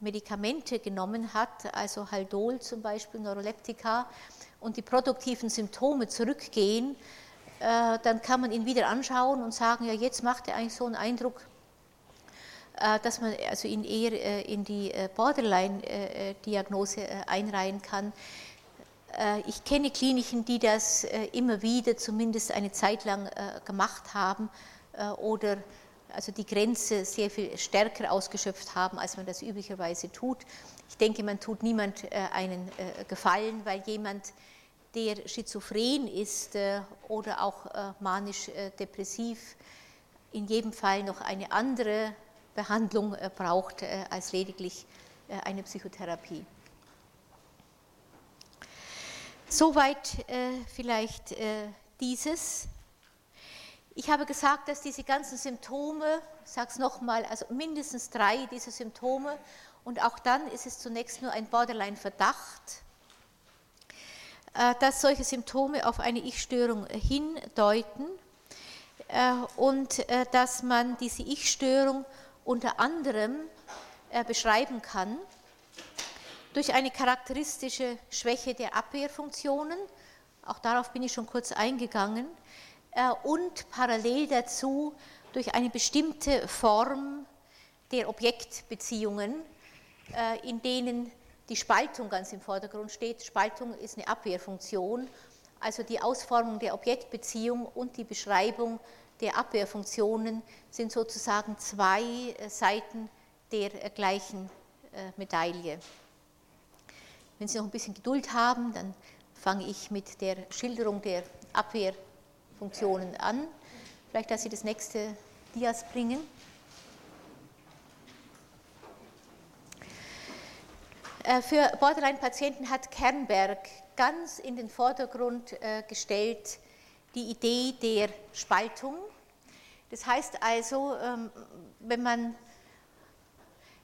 Medikamente genommen hat, also Haldol zum Beispiel, Neuroleptika, und die produktiven Symptome zurückgehen, äh, dann kann man ihn wieder anschauen und sagen, ja, jetzt macht er eigentlich so einen Eindruck, äh, dass man also ihn eher äh, in die Borderline-Diagnose einreihen kann. Ich kenne Kliniken, die das immer wieder zumindest eine Zeit lang gemacht haben oder also die Grenze sehr viel stärker ausgeschöpft haben, als man das üblicherweise tut. Ich denke, man tut niemand einen Gefallen, weil jemand, der schizophren ist äh, oder auch manisch-depressiv, in jedem Fall noch eine andere Behandlung braucht als lediglich eine Psychotherapie. Soweit vielleicht dieses. Ich habe gesagt, dass diese ganzen Symptome, ich sage es nochmal, also mindestens drei dieser Symptome, und auch dann ist es zunächst nur ein Borderline-Verdacht, äh, dass solche Symptome auf eine Ich-Störung hindeuten äh, und äh, dass man diese Ich-Störung unter anderem beschreiben kann durch eine charakteristische Schwäche der Abwehrfunktionen, auch darauf bin ich schon kurz eingegangen, äh, und parallel dazu durch eine bestimmte Form der Objektbeziehungen, äh, in denen die Spaltung ganz im Vordergrund steht. Spaltung ist eine Abwehrfunktion, also die Ausformung der Objektbeziehung und die Beschreibung der Abwehrfunktionen sind sozusagen zwei äh, Seiten der gleichen Medaille. Wenn Sie noch ein bisschen Geduld haben, dann fange ich mit der Schilderung der Abwehrfunktionen Funktionen an. Vielleicht, dass Sie das nächste Dias bringen. Für Borderline-Patienten hat Kernberg ganz in den Vordergrund äh, gestellt die Idee der Spaltung. Das heißt also, ähm, wenn man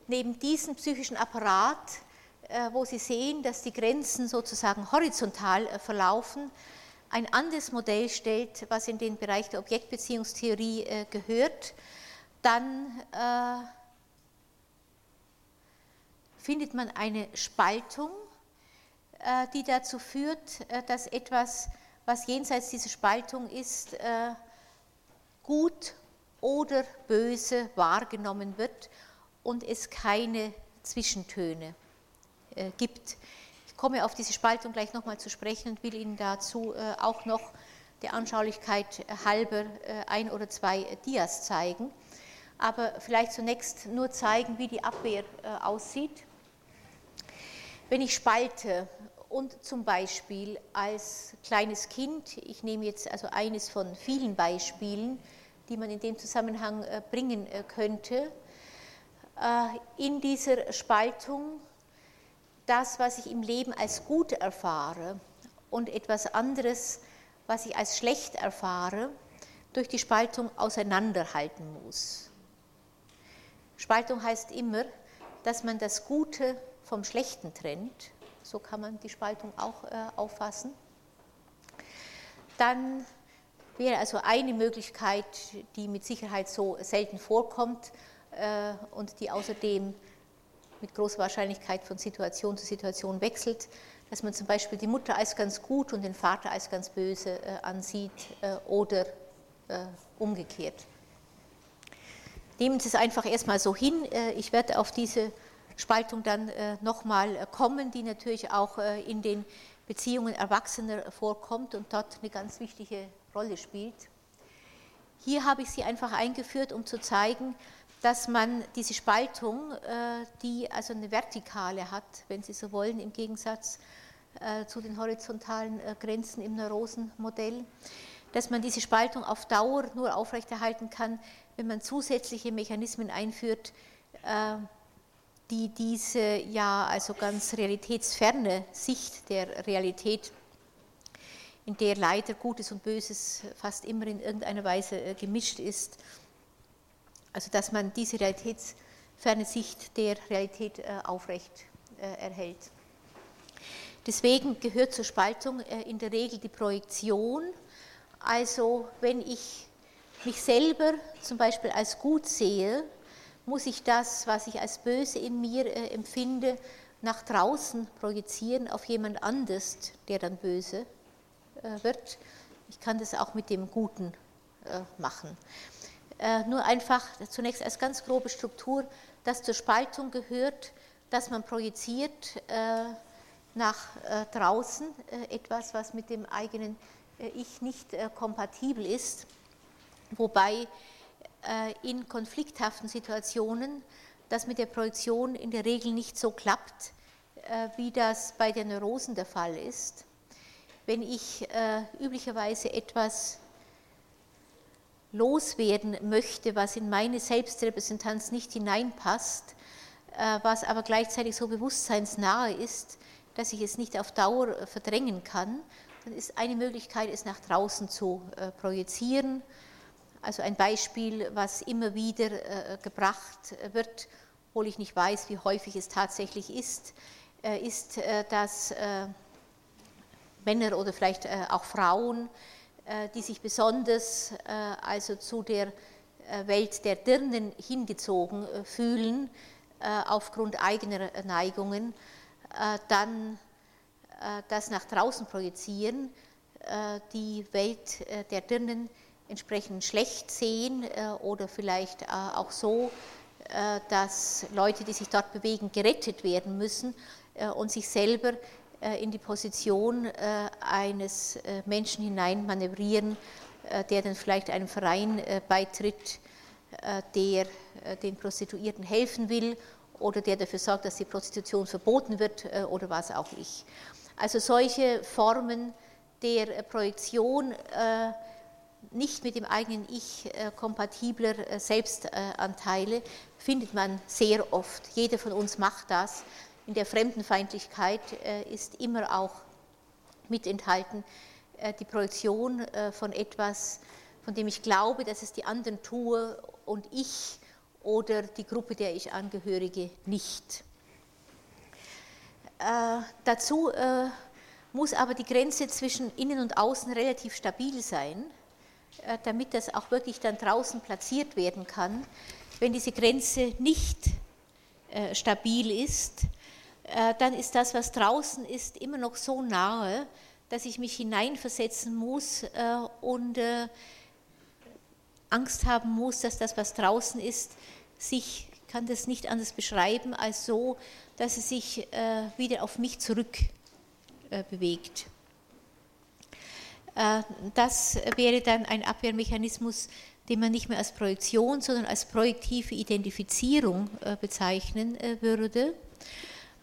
neben diesem psychischen Apparat, äh, wo Sie sehen, dass die Grenzen sozusagen horizontal verlaufen, ein anderes Modell stellt, was in den Bereich der Objektbeziehungstheorie äh, gehört, dann äh, findet man eine Spaltung, äh, die dazu führt, äh, dass etwas, was jenseits dieser Spaltung ist, äh, gut oder böse wahrgenommen wird und es keine Zwischentöne gibt. Ich komme auf diese Spaltung gleich nochmal zu sprechen und will Ihnen dazu auch noch der Anschaulichkeit halber ein oder zwei Dias zeigen. Aber vielleicht zunächst nur zeigen, wie die Abwehr aussieht. Wenn ich spalte und zum Beispiel als kleines Kind, ich nehme jetzt also eines von vielen Beispielen, die man in dem Zusammenhang bringen könnte, in dieser Spaltung das, was ich im Leben als gut erfahre und etwas anderes, was ich als schlecht erfahre, durch die Spaltung auseinanderhalten muss. Spaltung heißt immer, dass man das Gute vom Schlechten trennt. So kann man die Spaltung auch äh, auffassen. Dann wäre also eine Möglichkeit, die mit Sicherheit so selten vorkommt äh, und die außerdem mit großer Wahrscheinlichkeit von Situation zu Situation wechselt, dass man zum Beispiel die Mutter als ganz gut und den Vater als ganz böse äh, ansieht äh, oder äh, umgekehrt. Nehmen Sie es einfach erstmal so hin. Äh, ich werde auf diese Spaltung dann äh, nochmal äh, kommen, die natürlich auch in den Beziehungen Erwachsener vorkommt und dort eine ganz wichtige Rolle spielt. Hier habe ich sie einfach eingeführt, um zu zeigen, dass man diese Spaltung, äh, die also eine Vertikale hat, wenn Sie so wollen, im Gegensatz äh, zu den horizontalen äh, Grenzen im Neurosenmodell, dass man diese Spaltung auf Dauer nur aufrechterhalten kann, wenn man zusätzliche Mechanismen einführt, die diese ja also ganz realitätsferne Sicht der Realität, in der leider Gutes und Böses fast immer in irgendeiner Weise gemischt ist, also dass man diese realitätsferne Sicht der Realität äh, aufrecht äh, erhält. Deswegen gehört zur Spaltung äh, in der Regel die Projektion. Also wenn ich mich selber zum Beispiel als gut sehe, muss ich das, was ich als böse in mir empfinde, nach draußen projizieren auf jemand anders, der dann böse wird. Ich kann das auch mit dem Guten machen. Äh, nur einfach zunächst als ganz grobe Struktur, dass zur Spaltung gehört, dass man projiziert äh, nach äh, draußen etwas, was mit dem eigenen Ich nicht kompatibel ist, wobei in konflikthaften Situationen das mit der Projektion in der Regel nicht so klappt, wie das bei den Neurosen der Fall ist. Wenn ich üblicherweise etwas loswerden möchte, was in meine Selbstrepräsentanz nicht hineinpasst, äh, was aber gleichzeitig so bewusstseinsnahe ist, dass ich es nicht auf Dauer äh, verdrängen kann, dann ist eine Möglichkeit, es nach draußen zu äh, projizieren. Also ein Beispiel, was immer wieder gebracht wird, obwohl ich nicht weiß, wie häufig es tatsächlich ist, ist, dass Männer oder vielleicht auch Frauen äh, die sich besonders äh, also zu der äh, Welt der Dirnen hingezogen fühlen, aufgrund eigener Neigungen, dann das nach draußen projizieren, die Welt der Dirnen entsprechend schlecht sehen oder vielleicht auch so, dass Leute, die sich dort bewegen, gerettet werden müssen und sich selber äh, in die Position äh, eines äh, Menschen hinein manövrieren, der dann vielleicht einem Verein beitritt, der den Prostituierten helfen will oder der dafür sorgt, dass die Prostitution verboten wird oder was auch ich. Also solche Formen der Projektion nicht mit dem eigenen Ich kompatibler Selbstanteile findet man sehr oft. Jeder von uns macht das in der Fremdenfeindlichkeit äh, ist immer auch mit enthalten äh, die Projektion äh, von etwas, von dem ich glaube, dass es die anderen tue und ich oder die Gruppe, der ich angehörige, nicht. Äh, dazu äh, muss aber die Grenze zwischen innen und außen relativ stabil sein, äh, damit das auch wirklich dann draußen platziert werden kann. Wenn diese Grenze nicht stabil ist, äh, dann ist das, was draußen ist, immer noch so nahe, dass ich mich hineinversetzen muss äh, und äh, Angst haben muss, dass das, was draußen ist, sich, kann das nicht anders beschreiben, als so, dass es sich wieder auf mich zurück bewegt. Das wäre dann ein Abwehrmechanismus, den man nicht mehr als Projektion, sondern als projektive Identifizierung bezeichnen würde.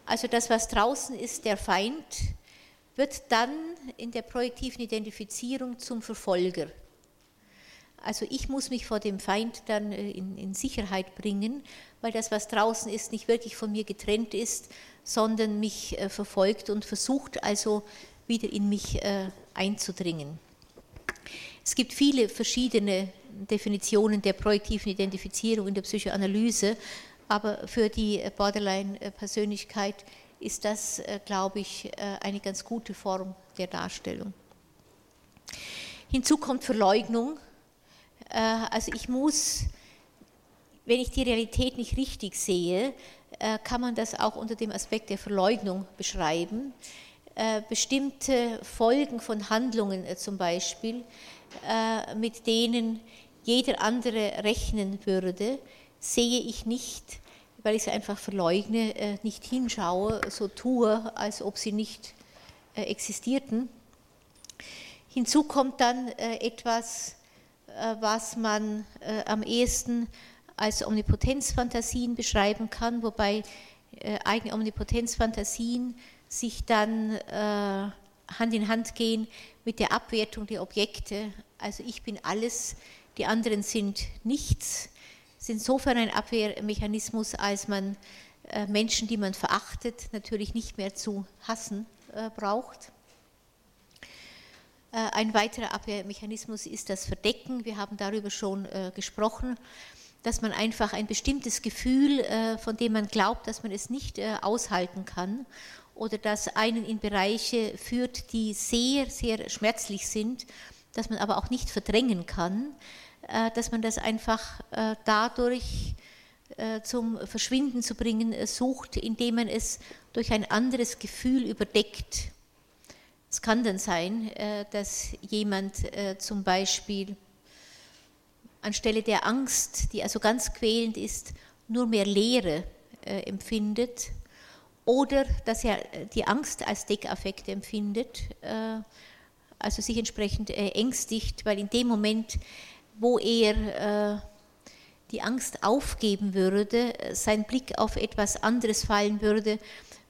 Also das, was draußen ist, der Feind, wird dann in der projektiven Identifizierung zum Verfolger. Also ich muss mich vor dem Feind dann äh, in, in, Sicherheit bringen, weil das, was draußen ist, nicht wirklich von mir getrennt ist, sondern mich äh, verfolgt und versucht also wieder in mich äh, einzudringen. Es gibt viele verschiedene Definitionen der projektiven Identifizierung in der Psychoanalyse aber für die Borderline-Persönlichkeit ist das, äh, glaube ich, äh, eine ganz gute Form der Darstellung. Hinzu kommt Verleugnung. Äh, also ich muss, wenn ich die Realität nicht richtig sehe, kann man das auch unter dem Aspekt der Verleugnung beschreiben. Bestimmte Folgen von Handlungen zum Beispiel, mit denen jeder andere rechnen würde, sehe ich nicht, weil ich sie einfach verleugne, äh, nicht hinschaue, so tue, als ob sie nicht äh, existierten. Hinzu kommt dann äh, etwas, was man am ehesten als Omnipotenzfantasien beschreiben kann, wobei eigene Omnipotenzfantasien sich dann Hand in Hand gehen mit der Abwertung der Objekte. Also ich bin alles, die anderen sind nichts ist insofern ein Abwehrmechanismus, als man äh, Menschen, die man verachtet, natürlich nicht mehr zu hassen äh, braucht. Äh, ein weiterer Abwehrmechanismus ist das Verdecken. Wir haben darüber schon gesprochen, dass man einfach ein bestimmtes Gefühl, von dem man glaubt, dass man es nicht aushalten kann oder das einen in Bereiche führt, die sehr, sehr schmerzlich sind, dass man aber auch nicht verdrängen kann, äh, dass man das einfach äh, dadurch äh, zum Verschwinden zu bringen sucht, indem man es durch ein anderes Gefühl überdeckt. Es kann dann sein, dass jemand zum Beispiel anstelle der Angst, die also ganz quälend ist, nur mehr Leere empfindet oder dass er die Angst als Deckaffekt empfindet, also sich entsprechend ängstigt, weil in dem Moment wo er äh, die Angst aufgeben würde, sein Blick auf etwas anderes fallen würde,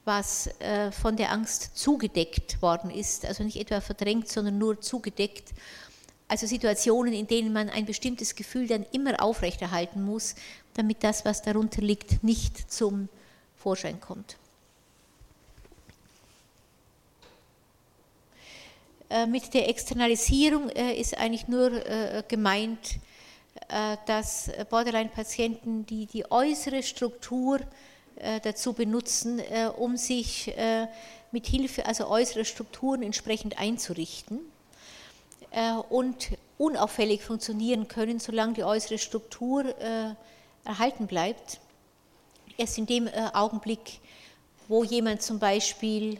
was äh, von der Angst zugedeckt worden ist, also nicht etwa verdrängt, sondern nur zugedeckt. Also Situationen, in denen man ein bestimmtes Gefühl dann immer aufrechterhalten muss, damit das, was darunter liegt, nicht zum Vorschein kommt. Mit der Externalisierung äh, ist eigentlich nur gemeint, dass Borderline-Patienten die, die äußere Struktur äh, dazu benutzen, äh, um sich äh, mit Hilfe also äußerer Strukturen entsprechend einzurichten und unauffällig funktionieren können, solange die äußere Struktur erhalten bleibt. Erst in dem Augenblick, wo jemand zum Beispiel,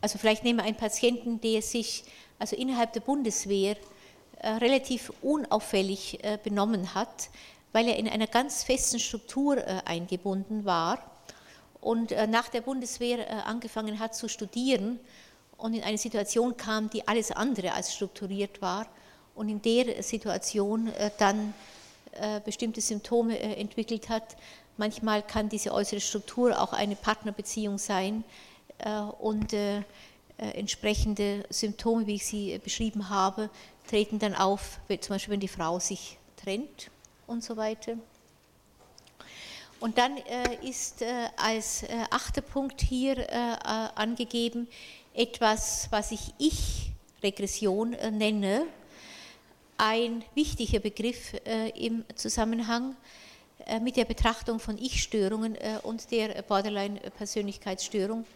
also vielleicht nehmen wir einen Patienten, der sich also innerhalb der Bundeswehr relativ unauffällig benommen hat, weil er in einer ganz festen Struktur äh, eingebunden war und äh, nach der Bundeswehr äh, angefangen hat zu studieren und in eine Situation kam, die alles andere als strukturiert war und in der Situation dann bestimmte Symptome entwickelt hat. Manchmal kann diese äußere Struktur auch eine Partnerbeziehung sein und entsprechende Symptome, wie ich sie beschrieben habe, treten dann auf, zum Beispiel wenn die Frau sich trennt und so weiter. Und dann äh, ist äh, als äh, achter Punkt hier äh, äh, angegeben etwas, was ich Ich-Regression äh, nenne, ein wichtiger Begriff im Zusammenhang mit der Betrachtung von Ich-Störungen und der Borderline-Persönlichkeitsstörung.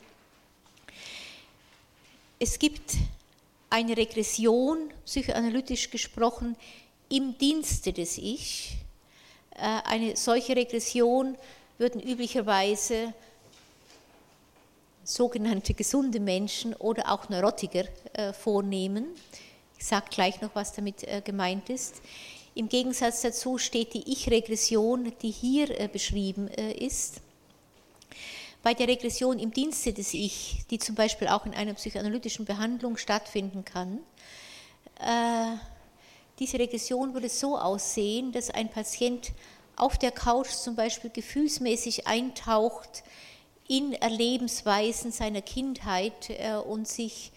Es gibt eine Regression, psychoanalytisch gesprochen, im Dienste des Ich, äh, eine solche Regression würden üblicherweise sogenannte gesunde Menschen oder auch Neurotiker äh, vornehmen. Ich sage gleich noch, was damit äh, gemeint ist. Im Gegensatz dazu steht die Ich-Regression, die hier beschrieben ist. Bei der Regression im Dienste des Ich, die zum Beispiel auch in einer psychoanalytischen Behandlung stattfinden kann, diese Regression würde so aussehen, dass ein Patient auf der Couch zum Beispiel gefühlsmäßig eintaucht in Erlebensweisen seiner Kindheit äh, und sich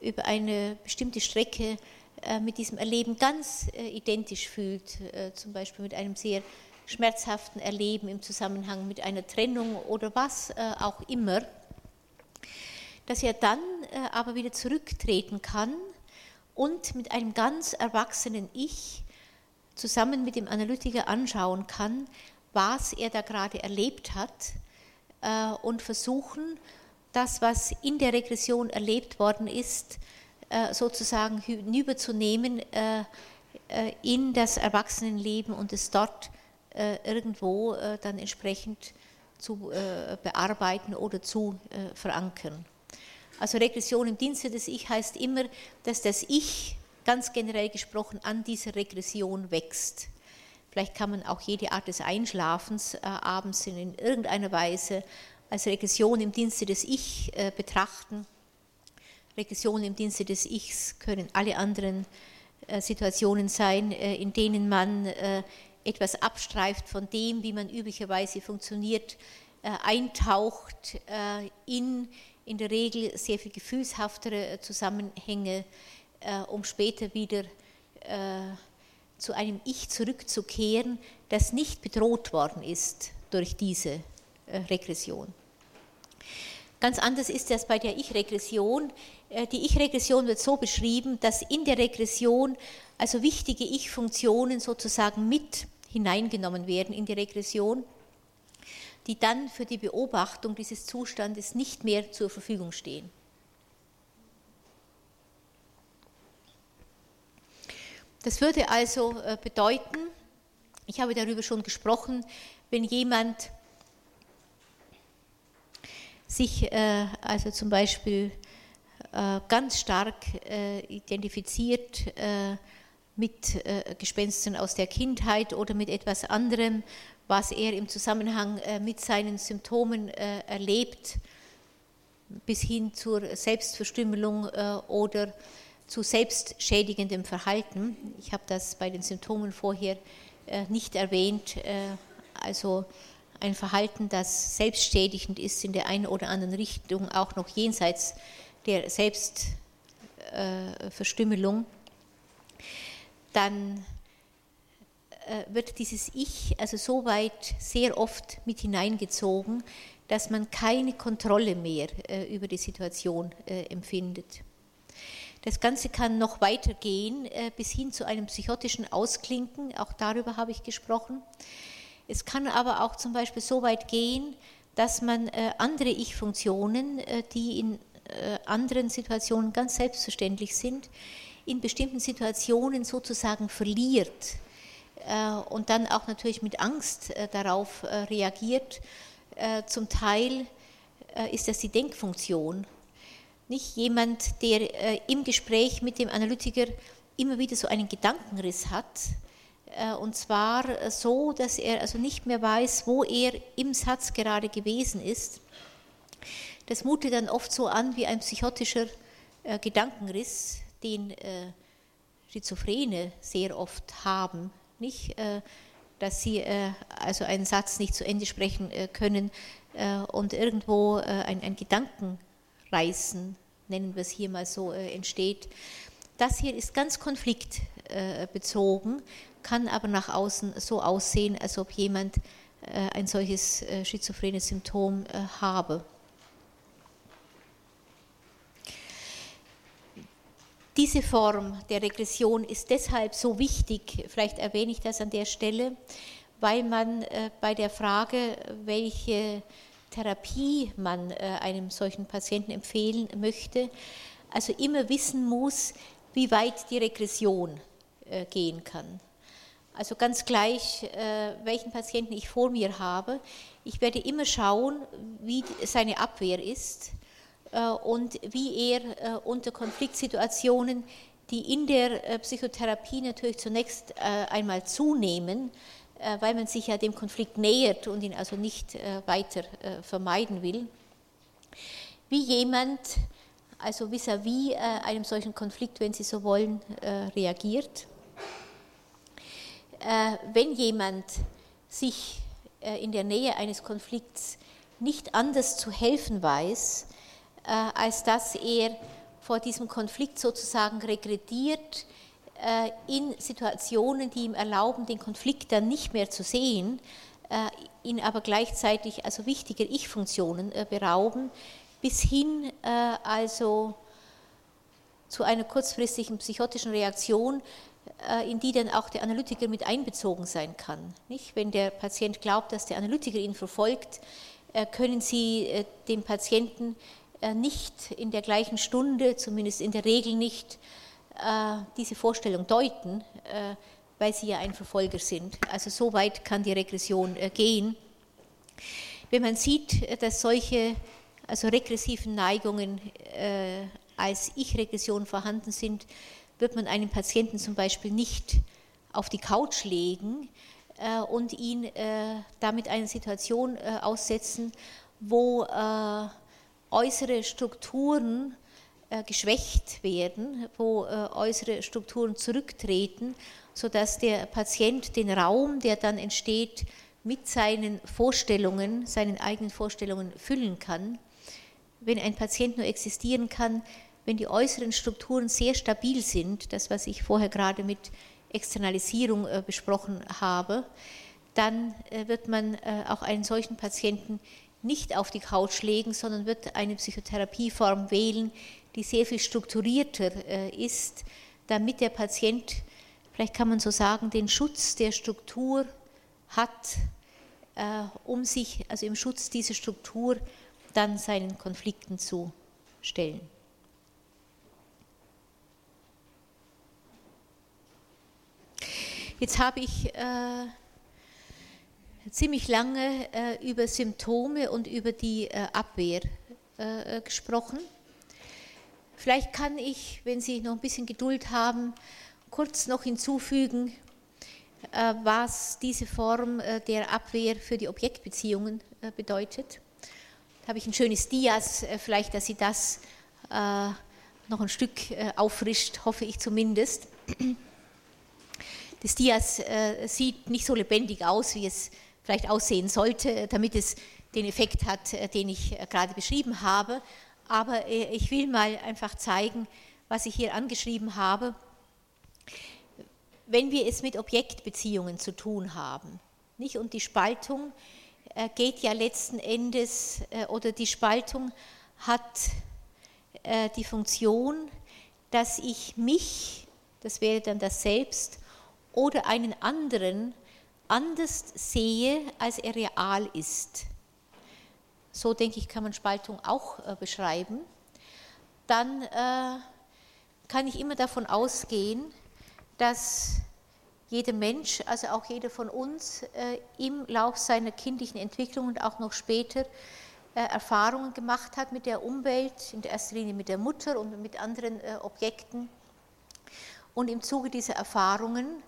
über eine bestimmte Strecke äh, mit diesem Erleben ganz äh, identisch fühlt, zum Beispiel mit einem sehr schmerzhaften Erleben im Zusammenhang mit einer Trennung oder was auch immer, dass er dann aber wieder zurücktreten kann und mit einem ganz erwachsenen Ich zusammen mit dem Analytiker anschauen kann, was er da gerade erlebt hat äh, und versuchen, das, was in der Regression erlebt worden ist, äh, sozusagen hinüberzunehmen äh, in das Erwachsenenleben und es dort irgendwo dann entsprechend zu bearbeiten oder zu verankern. Also Regression im Dienste des Ich heißt immer, dass das Ich ganz generell gesprochen an dieser Regression wächst. Vielleicht kann man auch jede Art des Einschlafens äh, abends in irgendeiner Weise als Regression im Dienste des Ich äh, betrachten. Regressionen im Dienste des Ichs können alle anderen äh, Situationen sein, äh, in denen man äh, etwas abstreift von dem, wie man üblicherweise funktioniert, äh, eintaucht in in der Regel sehr viel gefühlshaftere äh, Zusammenhänge, äh, um später wieder äh, zu einem Ich zurückzukehren, das nicht bedroht worden ist durch diese Regression. Ganz anders ist das bei der Ich-Regression. Die Ich-Regression wird so beschrieben, dass in der Regression also wichtige Ich-Funktionen sozusagen mit hineingenommen werden in die Regression die dann für die Beobachtung dieses Zustandes nicht mehr zur Verfügung stehen. Das würde also äh, bedeuten, ich habe darüber schon gesprochen, wenn jemand sich äh, also zum Beispiel äh, ganz stark identifiziert mit Gespenstern aus der Kindheit oder mit etwas anderem, was er im Zusammenhang äh, mit seinen Symptomen äh, erlebt, bis hin zur Selbstverstümmelung äh, oder zu selbstschädigendem Verhalten. Ich habe das bei den Symptomen vorher äh, nicht erwähnt. Äh, also ein Verhalten, das selbstschädigend ist in der einen oder anderen Richtung, auch noch jenseits der Selbstverstümmelung, dann wird dieses Ich also so weit sehr oft mit hineingezogen, dass man keine Kontrolle mehr über die Situation empfindet. Das Ganze kann noch weitergehen äh, bis hin zu einem psychotischen Ausklinken, auch darüber habe ich gesprochen. Es kann aber auch zum Beispiel so weit gehen, dass man äh, andere Ich-Funktionen, äh, die in anderen Situationen ganz selbstverständlich sind, in bestimmten Situationen sozusagen verliert und dann auch natürlich mit Angst darauf reagiert. Zum Teil ist das die Denkfunktion nicht jemand, der äh, im Gespräch mit dem Analytiker immer wieder so einen Gedankenriss hat. Äh, und zwar so, dass er also nicht mehr weiß, wo er im Satz gerade gewesen ist. Das mutet dann oft so an wie ein psychotischer äh, Gedankenriss, den äh, Schizophrene sehr oft haben. Nicht? Äh, dass sie äh, also einen Satz nicht zu Ende sprechen können und irgendwo ein, ein Gedanken reißen, nennen wir es hier mal so, äh, entsteht. Das hier ist ganz konfliktbezogen, kann aber nach außen so aussehen, als ob jemand äh, ein solches äh, schizophrenes Symptom habe. Diese Form der Regression ist deshalb so wichtig, vielleicht erwähne ich das an der Stelle, weil man bei der Frage, welche Therapie man äh, einem solchen Patienten empfehlen möchte, also immer wissen muss, wie weit die Regression äh, gehen kann. Also ganz gleich, äh, welchen Patienten ich vor mir habe, ich werde immer schauen, wie seine Abwehr ist und wie er unter Konfliktsituationen, die in der Psychotherapie natürlich zunächst einmal zunehmen, äh, weil man sich ja dem Konflikt nähert und ihn also nicht äh, weiter äh, vermeiden will. Wie jemand, also vis-à-vis -vis einem solchen Konflikt, wenn Sie so wollen, reagiert. Wenn jemand sich in der Nähe eines Konflikts nicht anders zu helfen weiß, als dass er vor diesem Konflikt sozusagen regrediert, äh, in Situationen, die ihm erlauben, den Konflikt dann nicht mehr zu sehen, äh, ihn aber gleichzeitig also wichtiger Ich-Funktionen äh, berauben, bis hin also zu einer kurzfristigen psychotischen Reaktion, in die dann auch der Analytiker mit einbezogen sein kann. Nicht? Wenn der Patient glaubt, dass der Analytiker ihn verfolgt, können Sie den Patienten nicht in der gleichen Stunde, zumindest in der Regel nicht, äh, diese Vorstellung deuten, äh, weil sie ja ein Verfolger sind. Also so weit kann die Regression äh, gehen. Wenn man sieht, dass solche also regressiven Neigungen als Ich-Regression vorhanden sind, wird man einen Patienten zum Beispiel nicht auf die Couch legen und ihn damit eine Situation aussetzen, wo äußere Strukturen äh, geschwächt werden, wo äh, äußere Strukturen zurücktreten, sodass der Patient den Raum, der dann entsteht, mit seinen Vorstellungen, seinen eigenen Vorstellungen füllen kann. Wenn ein Patient nur existieren kann, wenn die äußeren Strukturen sehr stabil sind, das, was ich vorher gerade mit Externalisierung äh, besprochen habe, dann wird man auch einen solchen Patienten nicht auf die Couch legen, sondern wird eine Psychotherapieform wählen, die sehr viel strukturierter äh, ist, damit der Patient, vielleicht kann man so sagen, den Schutz der Struktur hat, äh, um sich, also im Schutz dieser Struktur, dann seinen Konflikten zu stellen. Jetzt habe ich äh, ziemlich lange äh, über Symptome und über die äh, Abwehr äh, gesprochen. Vielleicht kann ich, wenn Sie noch ein bisschen Geduld haben, kurz noch hinzufügen, äh, was diese Form äh, der Abwehr für die Objektbeziehungen äh, bedeutet. Da habe ich ein schönes Dias, vielleicht, dass Sie das noch ein Stück auffrischt, hoffe ich zumindest. Das Dias sieht nicht so lebendig aus, wie es vielleicht aussehen sollte, damit es den Effekt hat, den ich gerade beschrieben habe. Aber ich will mal einfach zeigen, was ich hier angeschrieben habe. Wenn wir es mit Objektbeziehungen zu tun haben, nicht? und die Spaltung äh, geht ja letzten Endes, äh, oder die Spaltung hat äh, die Funktion, dass ich mich, das wäre dann das Selbst, oder einen anderen anders sehe, als er real ist. So denke ich, kann man Spaltung auch beschreiben. Dann kann ich immer davon ausgehen, dass jeder Mensch, also auch jeder von uns, äh, im Lauf seiner kindlichen Entwicklung und auch noch später äh, Erfahrungen gemacht hat mit der Umwelt, in der ersten Linie mit der Mutter und mit anderen äh, Objekten. Und im Zuge dieser Erfahrungen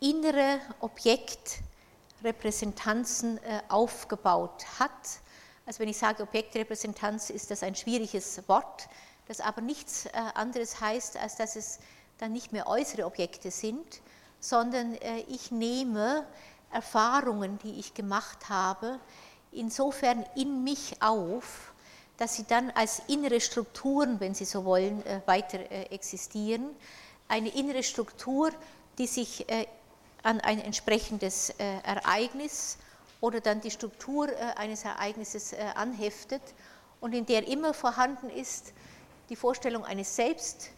innere Objektrepräsentanzen aufgebaut hat. Also wenn ich sage Objektrepräsentanz, ist das ein schwieriges Wort das aber nichts äh, anderes heißt, als dass es dann nicht mehr äußere Objekte sind, sondern äh, ich nehme Erfahrungen, die ich gemacht habe, insofern in mich auf, dass sie dann als innere Strukturen, wenn Sie so wollen, äh, weiter existieren. Eine innere Struktur, die sich an ein entsprechendes Ereignis oder dann die Struktur eines Ereignisses anheftet und in der immer vorhanden ist die Vorstellung eines Selbst,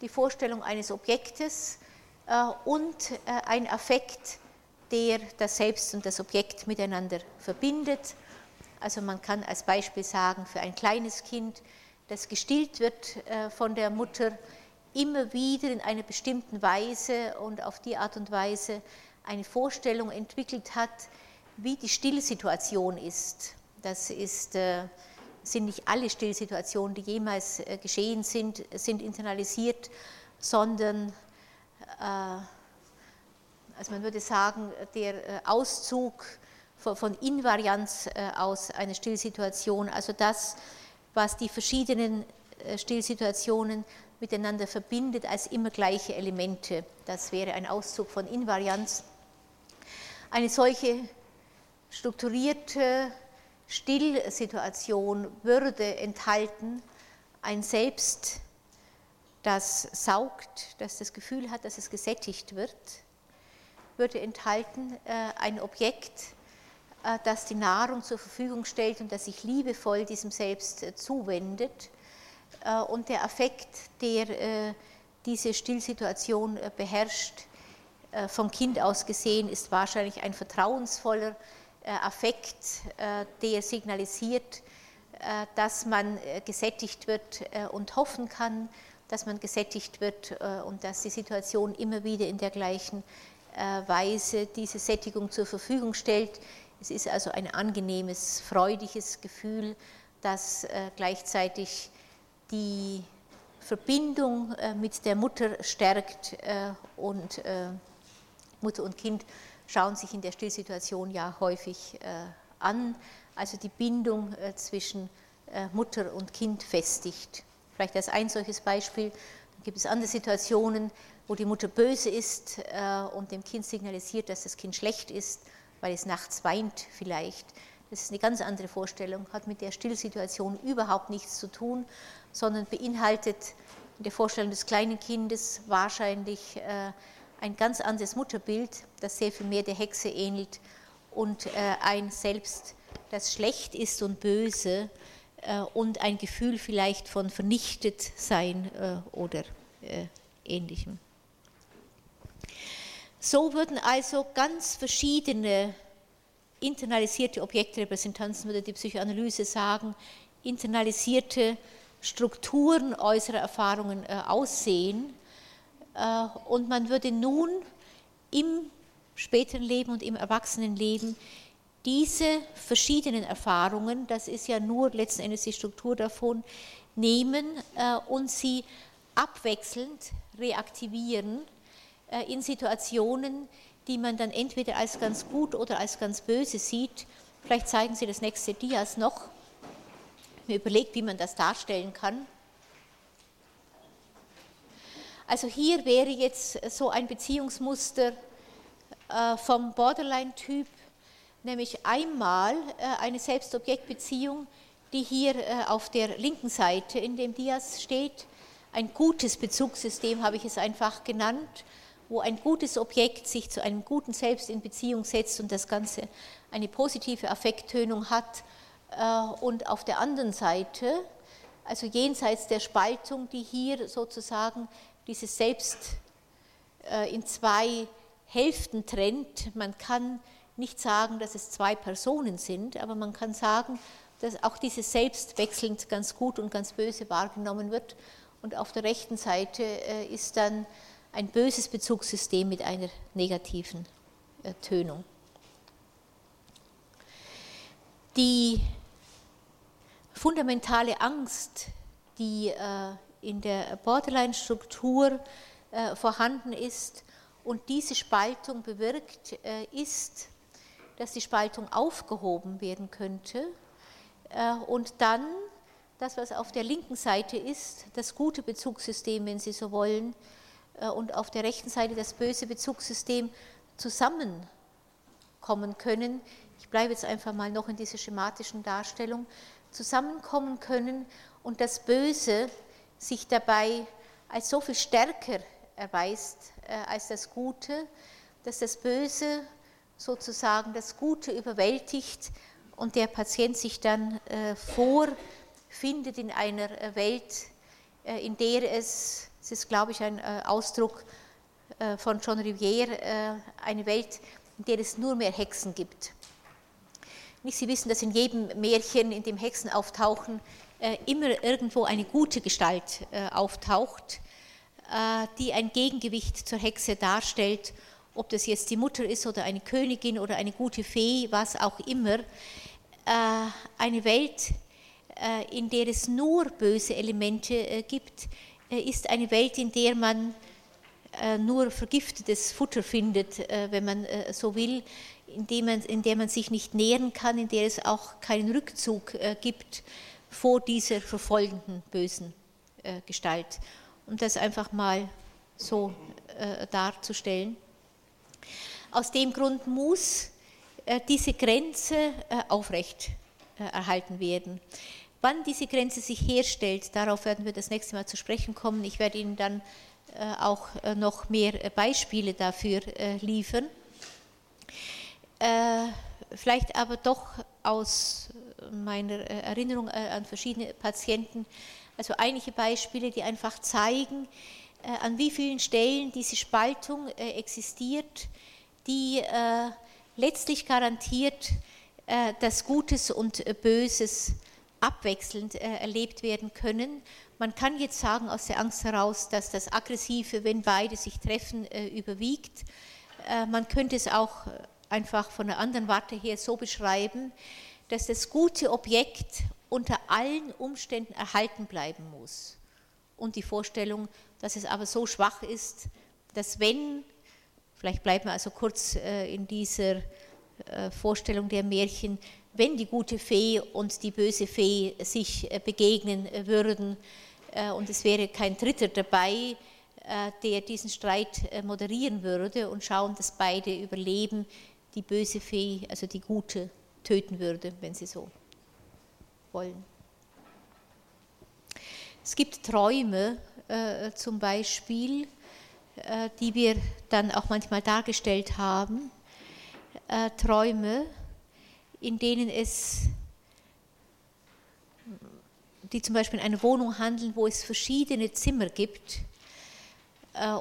die Vorstellung eines Objektes äh, und äh, ein Affekt, der das Selbst und das Objekt miteinander verbindet. Also man kann als Beispiel sagen, für ein kleines Kind, das gestillt wird äh, von der Mutter, immer wieder in einer bestimmten Weise und auf die Art und Weise eine Vorstellung entwickelt hat, wie die Stillsituation ist. Das ist sind nicht alle Stillsituationen, die jemals äh, geschehen sind, sind internalisiert, sondern, äh, also man würde sagen, der äh, Auszug von Invarianz aus einer Stillsituation, also das, was die verschiedenen Stillsituationen miteinander verbindet als immer gleiche Elemente. Das wäre ein Auszug von Invarianz. Eine solche strukturierte Stillsituation würde enthalten ein Selbst, das saugt, das das Gefühl hat, dass es gesättigt wird, würde enthalten äh, ein Objekt, äh, das die Nahrung zur Verfügung stellt und das sich liebevoll diesem Selbst äh, zuwendet. Und der Affekt, der diese Stillsituation beherrscht, vom Kind aus gesehen, ist wahrscheinlich ein vertrauensvoller, äh, Affekt, äh, der signalisiert, äh, dass man gesättigt wird und hoffen kann, dass man gesättigt wird und dass die Situation immer wieder in der gleichen Weise diese Sättigung zur Verfügung stellt. Es ist also ein angenehmes, freudiges Gefühl, das gleichzeitig die Verbindung mit der Mutter stärkt und Mutter und Kind schauen sich in der Stillsituation ja häufig äh, an, also die Bindung äh, zwischen äh, Mutter und Kind festigt. Vielleicht als ein solches Beispiel. Gibt es andere Situationen, wo die Mutter böse ist und dem Kind signalisiert, dass das Kind schlecht ist, weil es nachts weint vielleicht. Das ist eine ganz andere Vorstellung, hat mit der Stillsituation überhaupt nichts zu tun, sondern beinhaltet in der Vorstellung des kleinen Kindes wahrscheinlich ein ganz anderes Mutterbild, das sehr viel mehr der Hexe ähnelt und äh, ein Selbst, das schlecht ist und böse äh, und ein Gefühl vielleicht von vernichtet sein äh, oder ähnlichem. So würden also ganz verschiedene internalisierte Objektrepräsentanzen, würde die Psychoanalyse sagen, internalisierte Strukturen äußerer Erfahrungen aussehen äh, und man würde nun im späteren Leben und im Erwachsenenleben diese verschiedenen Erfahrungen, das ist ja nur letzten Endes die Struktur davon, nehmen äh, und sie abwechselnd reaktivieren äh, in Situationen, die man dann entweder als ganz gut oder als ganz böse sieht. Vielleicht zeigen Sie das nächste Dias noch. Mir überlegt, wie man das darstellen kann. Also hier wäre jetzt so ein Beziehungsmuster äh, vom Borderline-Typ, nämlich einmal äh, eine Selbstobjektbeziehung, die hier äh, auf der linken Seite in dem Dias steht. Ein gutes Bezugssystem habe ich es einfach genannt, wo ein gutes Objekt sich zu einem guten Selbst in Beziehung setzt und das Ganze eine positive Affekttönung hat. Und auf der anderen Seite, also jenseits der Spaltung, die hier sozusagen dieses Selbst in zwei Hälften trennt. Man kann nicht sagen, dass es zwei Personen sind, aber man kann sagen, dass auch dieses Selbst wechselnd ganz gut und ganz böse wahrgenommen wird. Und auf der rechten Seite äh, ist dann ein böses Bezugssystem mit einer negativen äh, Tönung. Die fundamentale Angst, die äh, in der Borderline-Struktur vorhanden ist und diese Spaltung bewirkt, ist, dass die Spaltung aufgehoben werden könnte äh, und dann das, was auf der linken Seite ist, das gute Bezugssystem, wenn Sie so wollen, äh, und auf der rechten Seite das böse Bezugssystem zusammenkommen können. Ich bleibe jetzt einfach mal noch in dieser schematischen Darstellung, zusammenkommen können und das Böse sich dabei als so viel stärker erweist äh, als das Gute, dass das Böse sozusagen das Gute überwältigt und der Patient sich dann äh, vorfindet in einer äh, Welt, äh, in der es, das ist glaube ich ein Ausdruck von John Rivière, eine Welt, in der es nur mehr Hexen gibt. Sie wissen, dass in jedem Märchen, in dem Hexen auftauchen, immer irgendwo eine gute Gestalt auftaucht, die ein Gegengewicht zur Hexe darstellt. Ob das jetzt die Mutter ist oder eine Königin oder eine gute Fee, was auch immer, äh, eine Welt, äh, in der es nur böse Elemente äh, gibt, ist eine Welt, in der man nur vergiftetes Futter findet, wenn man so will, in, man, in der man sich nicht nähren kann, in der es auch keinen Rückzug gibt vor dieser verfolgenden bösen Gestalt. Um das einfach mal so darzustellen. Aus dem Grund muss äh, diese Grenze äh, aufrecht äh, erhalten werden. Wann diese Grenze sich herstellt, darauf werden wir das nächste Mal zu sprechen kommen. Ich werde Ihnen dann auch noch mehr Beispiele dafür liefern. Vielleicht aber doch aus meiner Erinnerung an verschiedene Patienten, also einige Beispiele, die einfach zeigen, an wie vielen Stellen diese Spaltung existiert, die äh, letztlich garantiert, äh, dass Gutes und äh, Böses abwechselnd erlebt werden können. Man kann jetzt sagen aus der Angst heraus, dass das Aggressive, wenn beide sich treffen, überwiegt. Man könnte es auch einfach von der anderen Warte her so beschreiben, dass das gute Objekt unter allen Umständen erhalten bleiben muss. Und die Vorstellung, dass es aber so schwach ist, dass wenn Vielleicht bleiben wir also kurz äh, in dieser äh, Vorstellung der Märchen, wenn die gute Fee und die böse Fee sich äh, begegnen würden und es wäre kein Dritter dabei, der diesen Streit moderieren würde und schauen, dass beide überleben, die böse Fee, also die gute, töten würde, wenn sie so wollen. Es gibt Träume zum Beispiel, äh, die wir dann auch manchmal dargestellt haben, äh, Träume, in denen es, die zum Beispiel in einer Wohnung handeln, wo es verschiedene Zimmer gibt äh,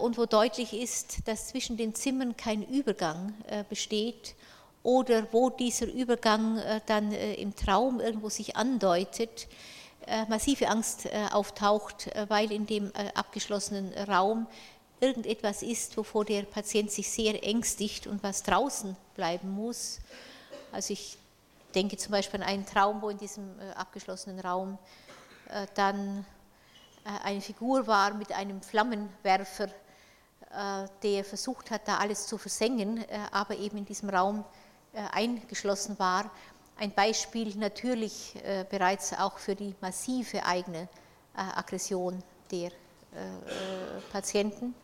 und wo deutlich ist, dass zwischen den Zimmern kein Übergang besteht oder wo dieser Übergang dann im Traum irgendwo sich andeutet, massive Angst auftaucht, weil in dem abgeschlossenen Raum irgendetwas ist, wovor der Patient sich sehr ängstigt und was draußen bleiben muss. Also ich denke zum Beispiel an einen Traum, wo in diesem äh, abgeschlossenen Raum äh, dann äh, eine Figur war mit einem Flammenwerfer, der versucht hat, da alles zu versengen, aber eben in diesem Raum eingeschlossen war. Ein Beispiel natürlich bereits auch für die massive eigene Aggression der Patienten.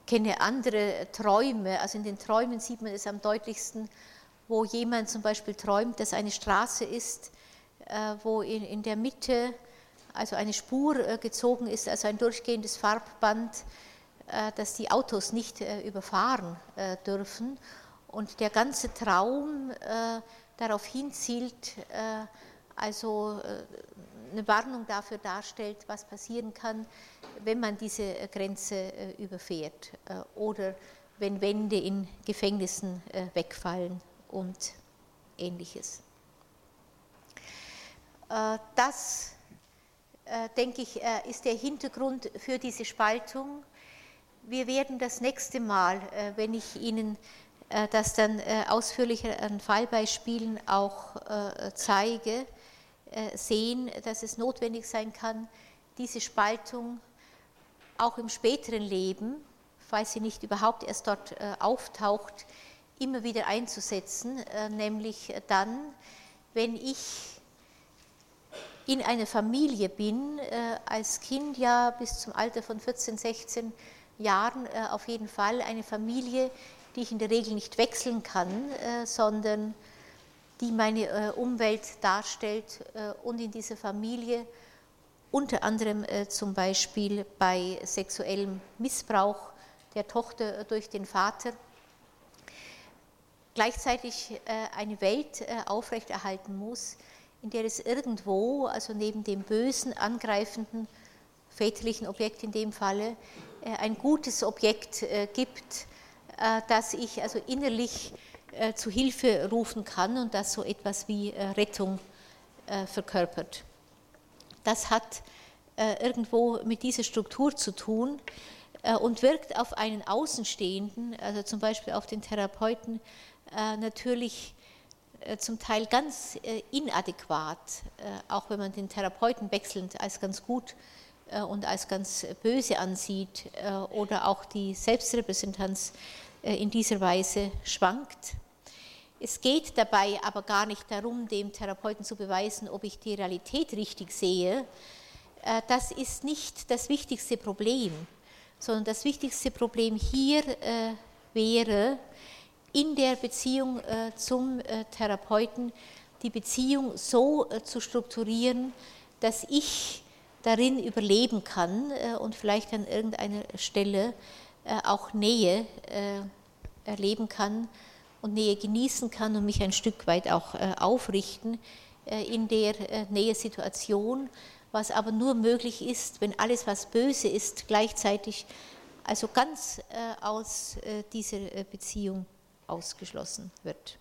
Ich kenne andere Träume, also in den Träumen sieht man es am deutlichsten, wo jemand zum Beispiel träumt, dass eine Straße ist, wo in, der Mitte also eine Spur gezogen ist, also ein durchgehendes Farbband, dass die Autos nicht überfahren dürfen. Und der ganze Traum darauf hinzielt, also eine Warnung dafür darstellt, was passieren kann, wenn man diese äh, Grenze äh, überfährt äh, oder wenn Wände in Gefängnissen wegfallen und ähnliches. Das, denke ich, ist der Hintergrund für diese Spaltung. Wir werden das nächste Mal, wenn ich Ihnen das dann ausführlicher an Fallbeispielen auch zeige, äh, sehen, dass es notwendig sein kann, diese Spaltung auch im späteren Leben, falls sie nicht überhaupt erst dort äh, auftaucht, immer wieder einzusetzen, äh, nämlich dann, wenn ich in einer Familie bin, als Kind ja bis zum Alter von 14, 16 Jahren auf jeden Fall eine Familie, die ich in der Regel nicht wechseln kann, sondern die meine äh, Umwelt darstellt äh, und in dieser Familie unter anderem äh, zum Beispiel bei sexuellem Missbrauch der Tochter durch den Vater. Gleichzeitig eine Welt aufrechterhalten muss, in der es irgendwo, also neben dem bösen, angreifenden väterlichen Objekt in dem Falle, ein gutes Objekt gibt, das ich also innerlich äh, zu Hilfe rufen kann und das so etwas wie äh, Rettung äh, verkörpert. Das hat irgendwo mit dieser Struktur zu tun und wirkt auf einen Außenstehenden, also zum Beispiel auf den Therapeuten, natürlich zum Teil ganz inadäquat, auch wenn man den Therapeuten wechselnd als ganz gut und als ganz böse ansieht oder auch die Selbstrepräsentanz in dieser Weise schwankt. Es geht dabei aber gar nicht darum, dem Therapeuten zu beweisen, ob ich die Realität richtig sehe. Äh, das ist nicht das wichtigste Problem, sondern das wichtigste Problem hier äh, wäre, in der Beziehung äh, zum Therapeuten die Beziehung so zu strukturieren, dass ich darin überleben kann und vielleicht an irgendeiner Stelle auch Nähe erleben kann und Nähe genießen kann und mich ein Stück weit auch äh, aufrichten äh, in der äh, Nähesituation, was aber nur möglich ist, wenn alles, was böse ist, gleichzeitig also ganz aus dieser Beziehung ausgeschlossen wird.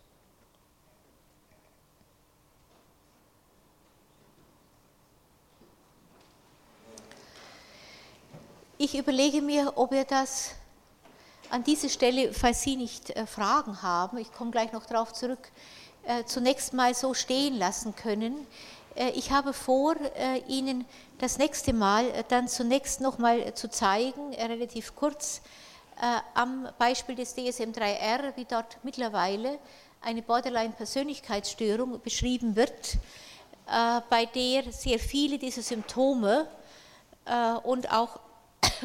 Ich überlege mir, ob wir das an dieser Stelle, falls Sie nicht äh, Fragen haben, ich komme gleich noch darauf zurück, äh, zunächst mal so stehen lassen können. Äh, ich habe vor, Ihnen das nächste Mal dann zunächst noch mal zu zeigen, relativ kurz, am Beispiel des DSM-3R, wie dort mittlerweile eine Borderline-Persönlichkeitsstörung beschrieben wird, bei der sehr viele dieser Symptome und auch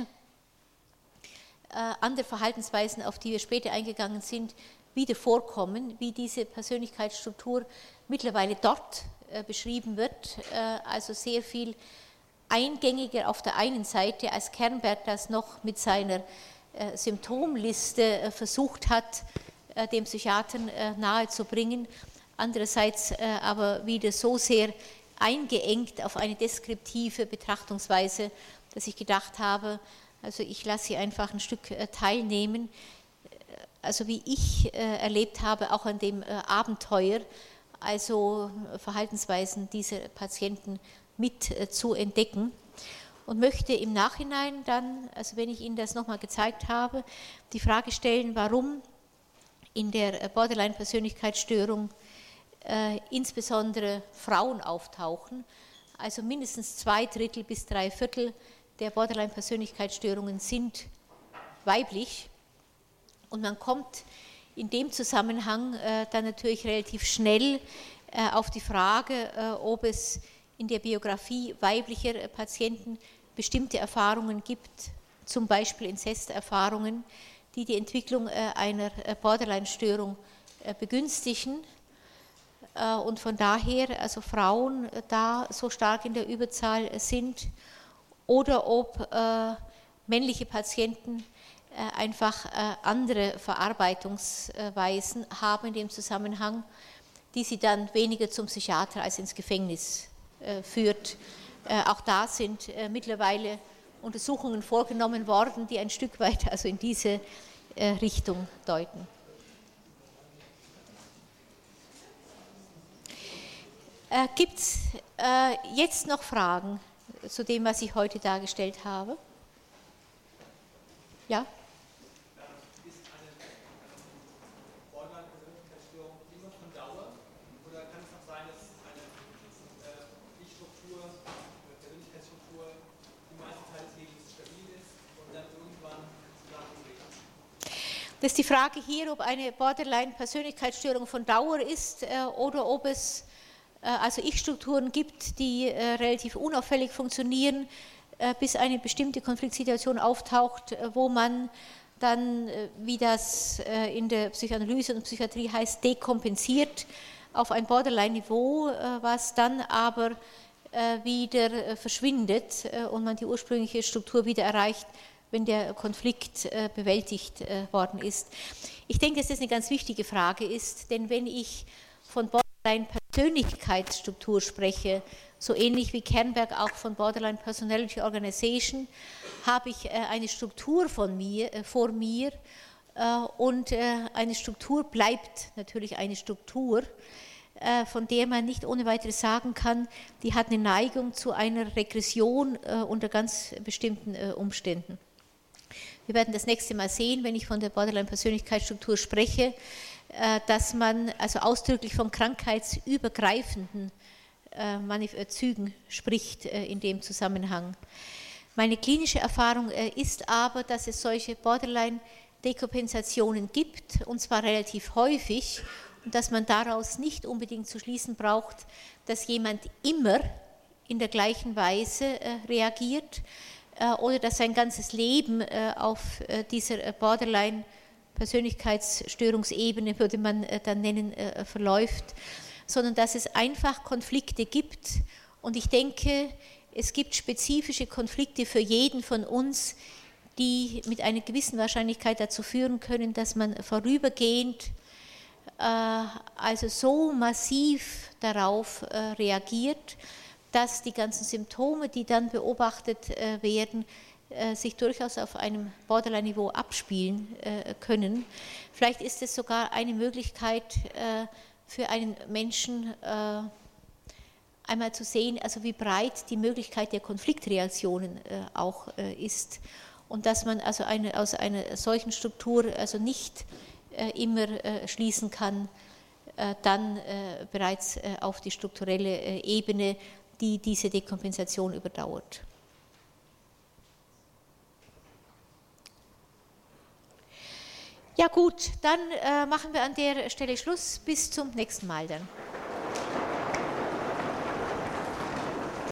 äh, andere Verhaltensweisen, auf die wir später eingegangen sind, wieder vorkommen, wie diese Persönlichkeitsstruktur mittlerweile dort äh, beschrieben wird. Äh, also sehr viel eingängiger auf der einen Seite, als Kernberg das noch mit seiner Symptomliste versucht hat, dem Psychiatern nahezubringen. Andererseits aber wieder so sehr eingeengt auf eine deskriptive Betrachtungsweise, dass ich gedacht habe, also ich lasse Sie einfach ein Stück äh, teilnehmen, äh, also wie ich äh, erlebt habe, auch an dem Abenteuer, also Verhaltensweisen dieser Patienten mit zu entdecken und möchte im Nachhinein dann, also wenn ich Ihnen das nochmal gezeigt habe, die Frage stellen, warum in der Borderline-Persönlichkeitsstörung äh, insbesondere Frauen auftauchen, also mindestens zwei Drittel bis drei Viertel der Borderline-Persönlichkeitsstörungen sind weiblich. Und man kommt in dem Zusammenhang äh, dann natürlich relativ schnell äh, auf die Frage, äh, ob es in der Biografie weiblicher Patienten bestimmte Erfahrungen gibt, zum Beispiel Inzesterfahrungen, die die Entwicklung einer Borderline-Störung begünstigen. Und von daher also Frauen da so stark in der Überzahl sind oder ob männliche Patienten einfach andere Verarbeitungsweisen haben in dem Zusammenhang, die sie dann weniger zum Psychiater als ins Gefängnis führt. Auch da sind mittlerweile Untersuchungen vorgenommen worden, die ein Stück weit also in diese Richtung deuten. Äh, Gibt es äh, jetzt noch Fragen zu dem, was ich heute dargestellt habe? Ja? Das ist die Frage hier, ob eine Borderline-Persönlichkeitsstörung von Dauer ist äh, oder ob es äh, also Ich-Strukturen gibt, die äh, relativ unauffällig funktionieren, bis eine bestimmte Konfliktsituation auftaucht, wo man dann, wie das in der Psychoanalyse und Psychiatrie heißt, dekompensiert auf ein Borderline-Niveau, was dann aber wieder verschwindet und man die ursprüngliche Struktur wieder erreicht, wenn der Konflikt bewältigt worden ist. Ich denke, dass das eine ganz wichtige Frage ist, denn wenn ich von Borderline Persönlichkeitsstruktur spreche, so ähnlich wie Kernberg auch von Borderline Personality Organization, habe ich äh, eine Struktur von mir, äh, vor mir äh, und eine Struktur bleibt natürlich eine Struktur, von der man nicht ohne weiteres sagen kann, die hat eine Neigung zu einer Regression unter ganz bestimmten Umständen. Wir werden das nächste Mal sehen, wenn ich von der Borderline-Persönlichkeitsstruktur spreche, äh, dass man also ausdrücklich von krankheitsübergreifenden äh, äh, Zügen spricht in dem Zusammenhang. Meine klinische Erfahrung ist aber, dass es solche Borderline-Dekompensationen gibt, und zwar relativ häufig, und dass man daraus nicht unbedingt zu schließen braucht, dass jemand immer in der gleichen Weise reagiert oder dass sein ganzes Leben auf dieser Borderline- Persönlichkeitsstörungsebene, würde man äh, dann nennen, äh, verläuft, sondern dass es einfach Konflikte gibt. Und ich denke, es gibt spezifische Konflikte für jeden von uns, die mit einer gewissen Wahrscheinlichkeit dazu führen können, dass man vorübergehend äh, also so massiv darauf reagiert, dass die ganzen Symptome, die dann beobachtet werden, äh, sich durchaus auf einem Borderline-Niveau abspielen äh, können. Vielleicht ist es sogar eine Möglichkeit äh, für einen Menschen, einmal zu sehen, also wie breit die Möglichkeit der Konfliktreaktionen auch ist und dass man also eine, aus einer solchen Struktur also nicht immer schließen kann, dann bereits auf die strukturelle Ebene, die diese Dekompensation überdauert. Ja gut, dann äh, machen wir an der Stelle Schluss. Bis zum nächsten Mal dann.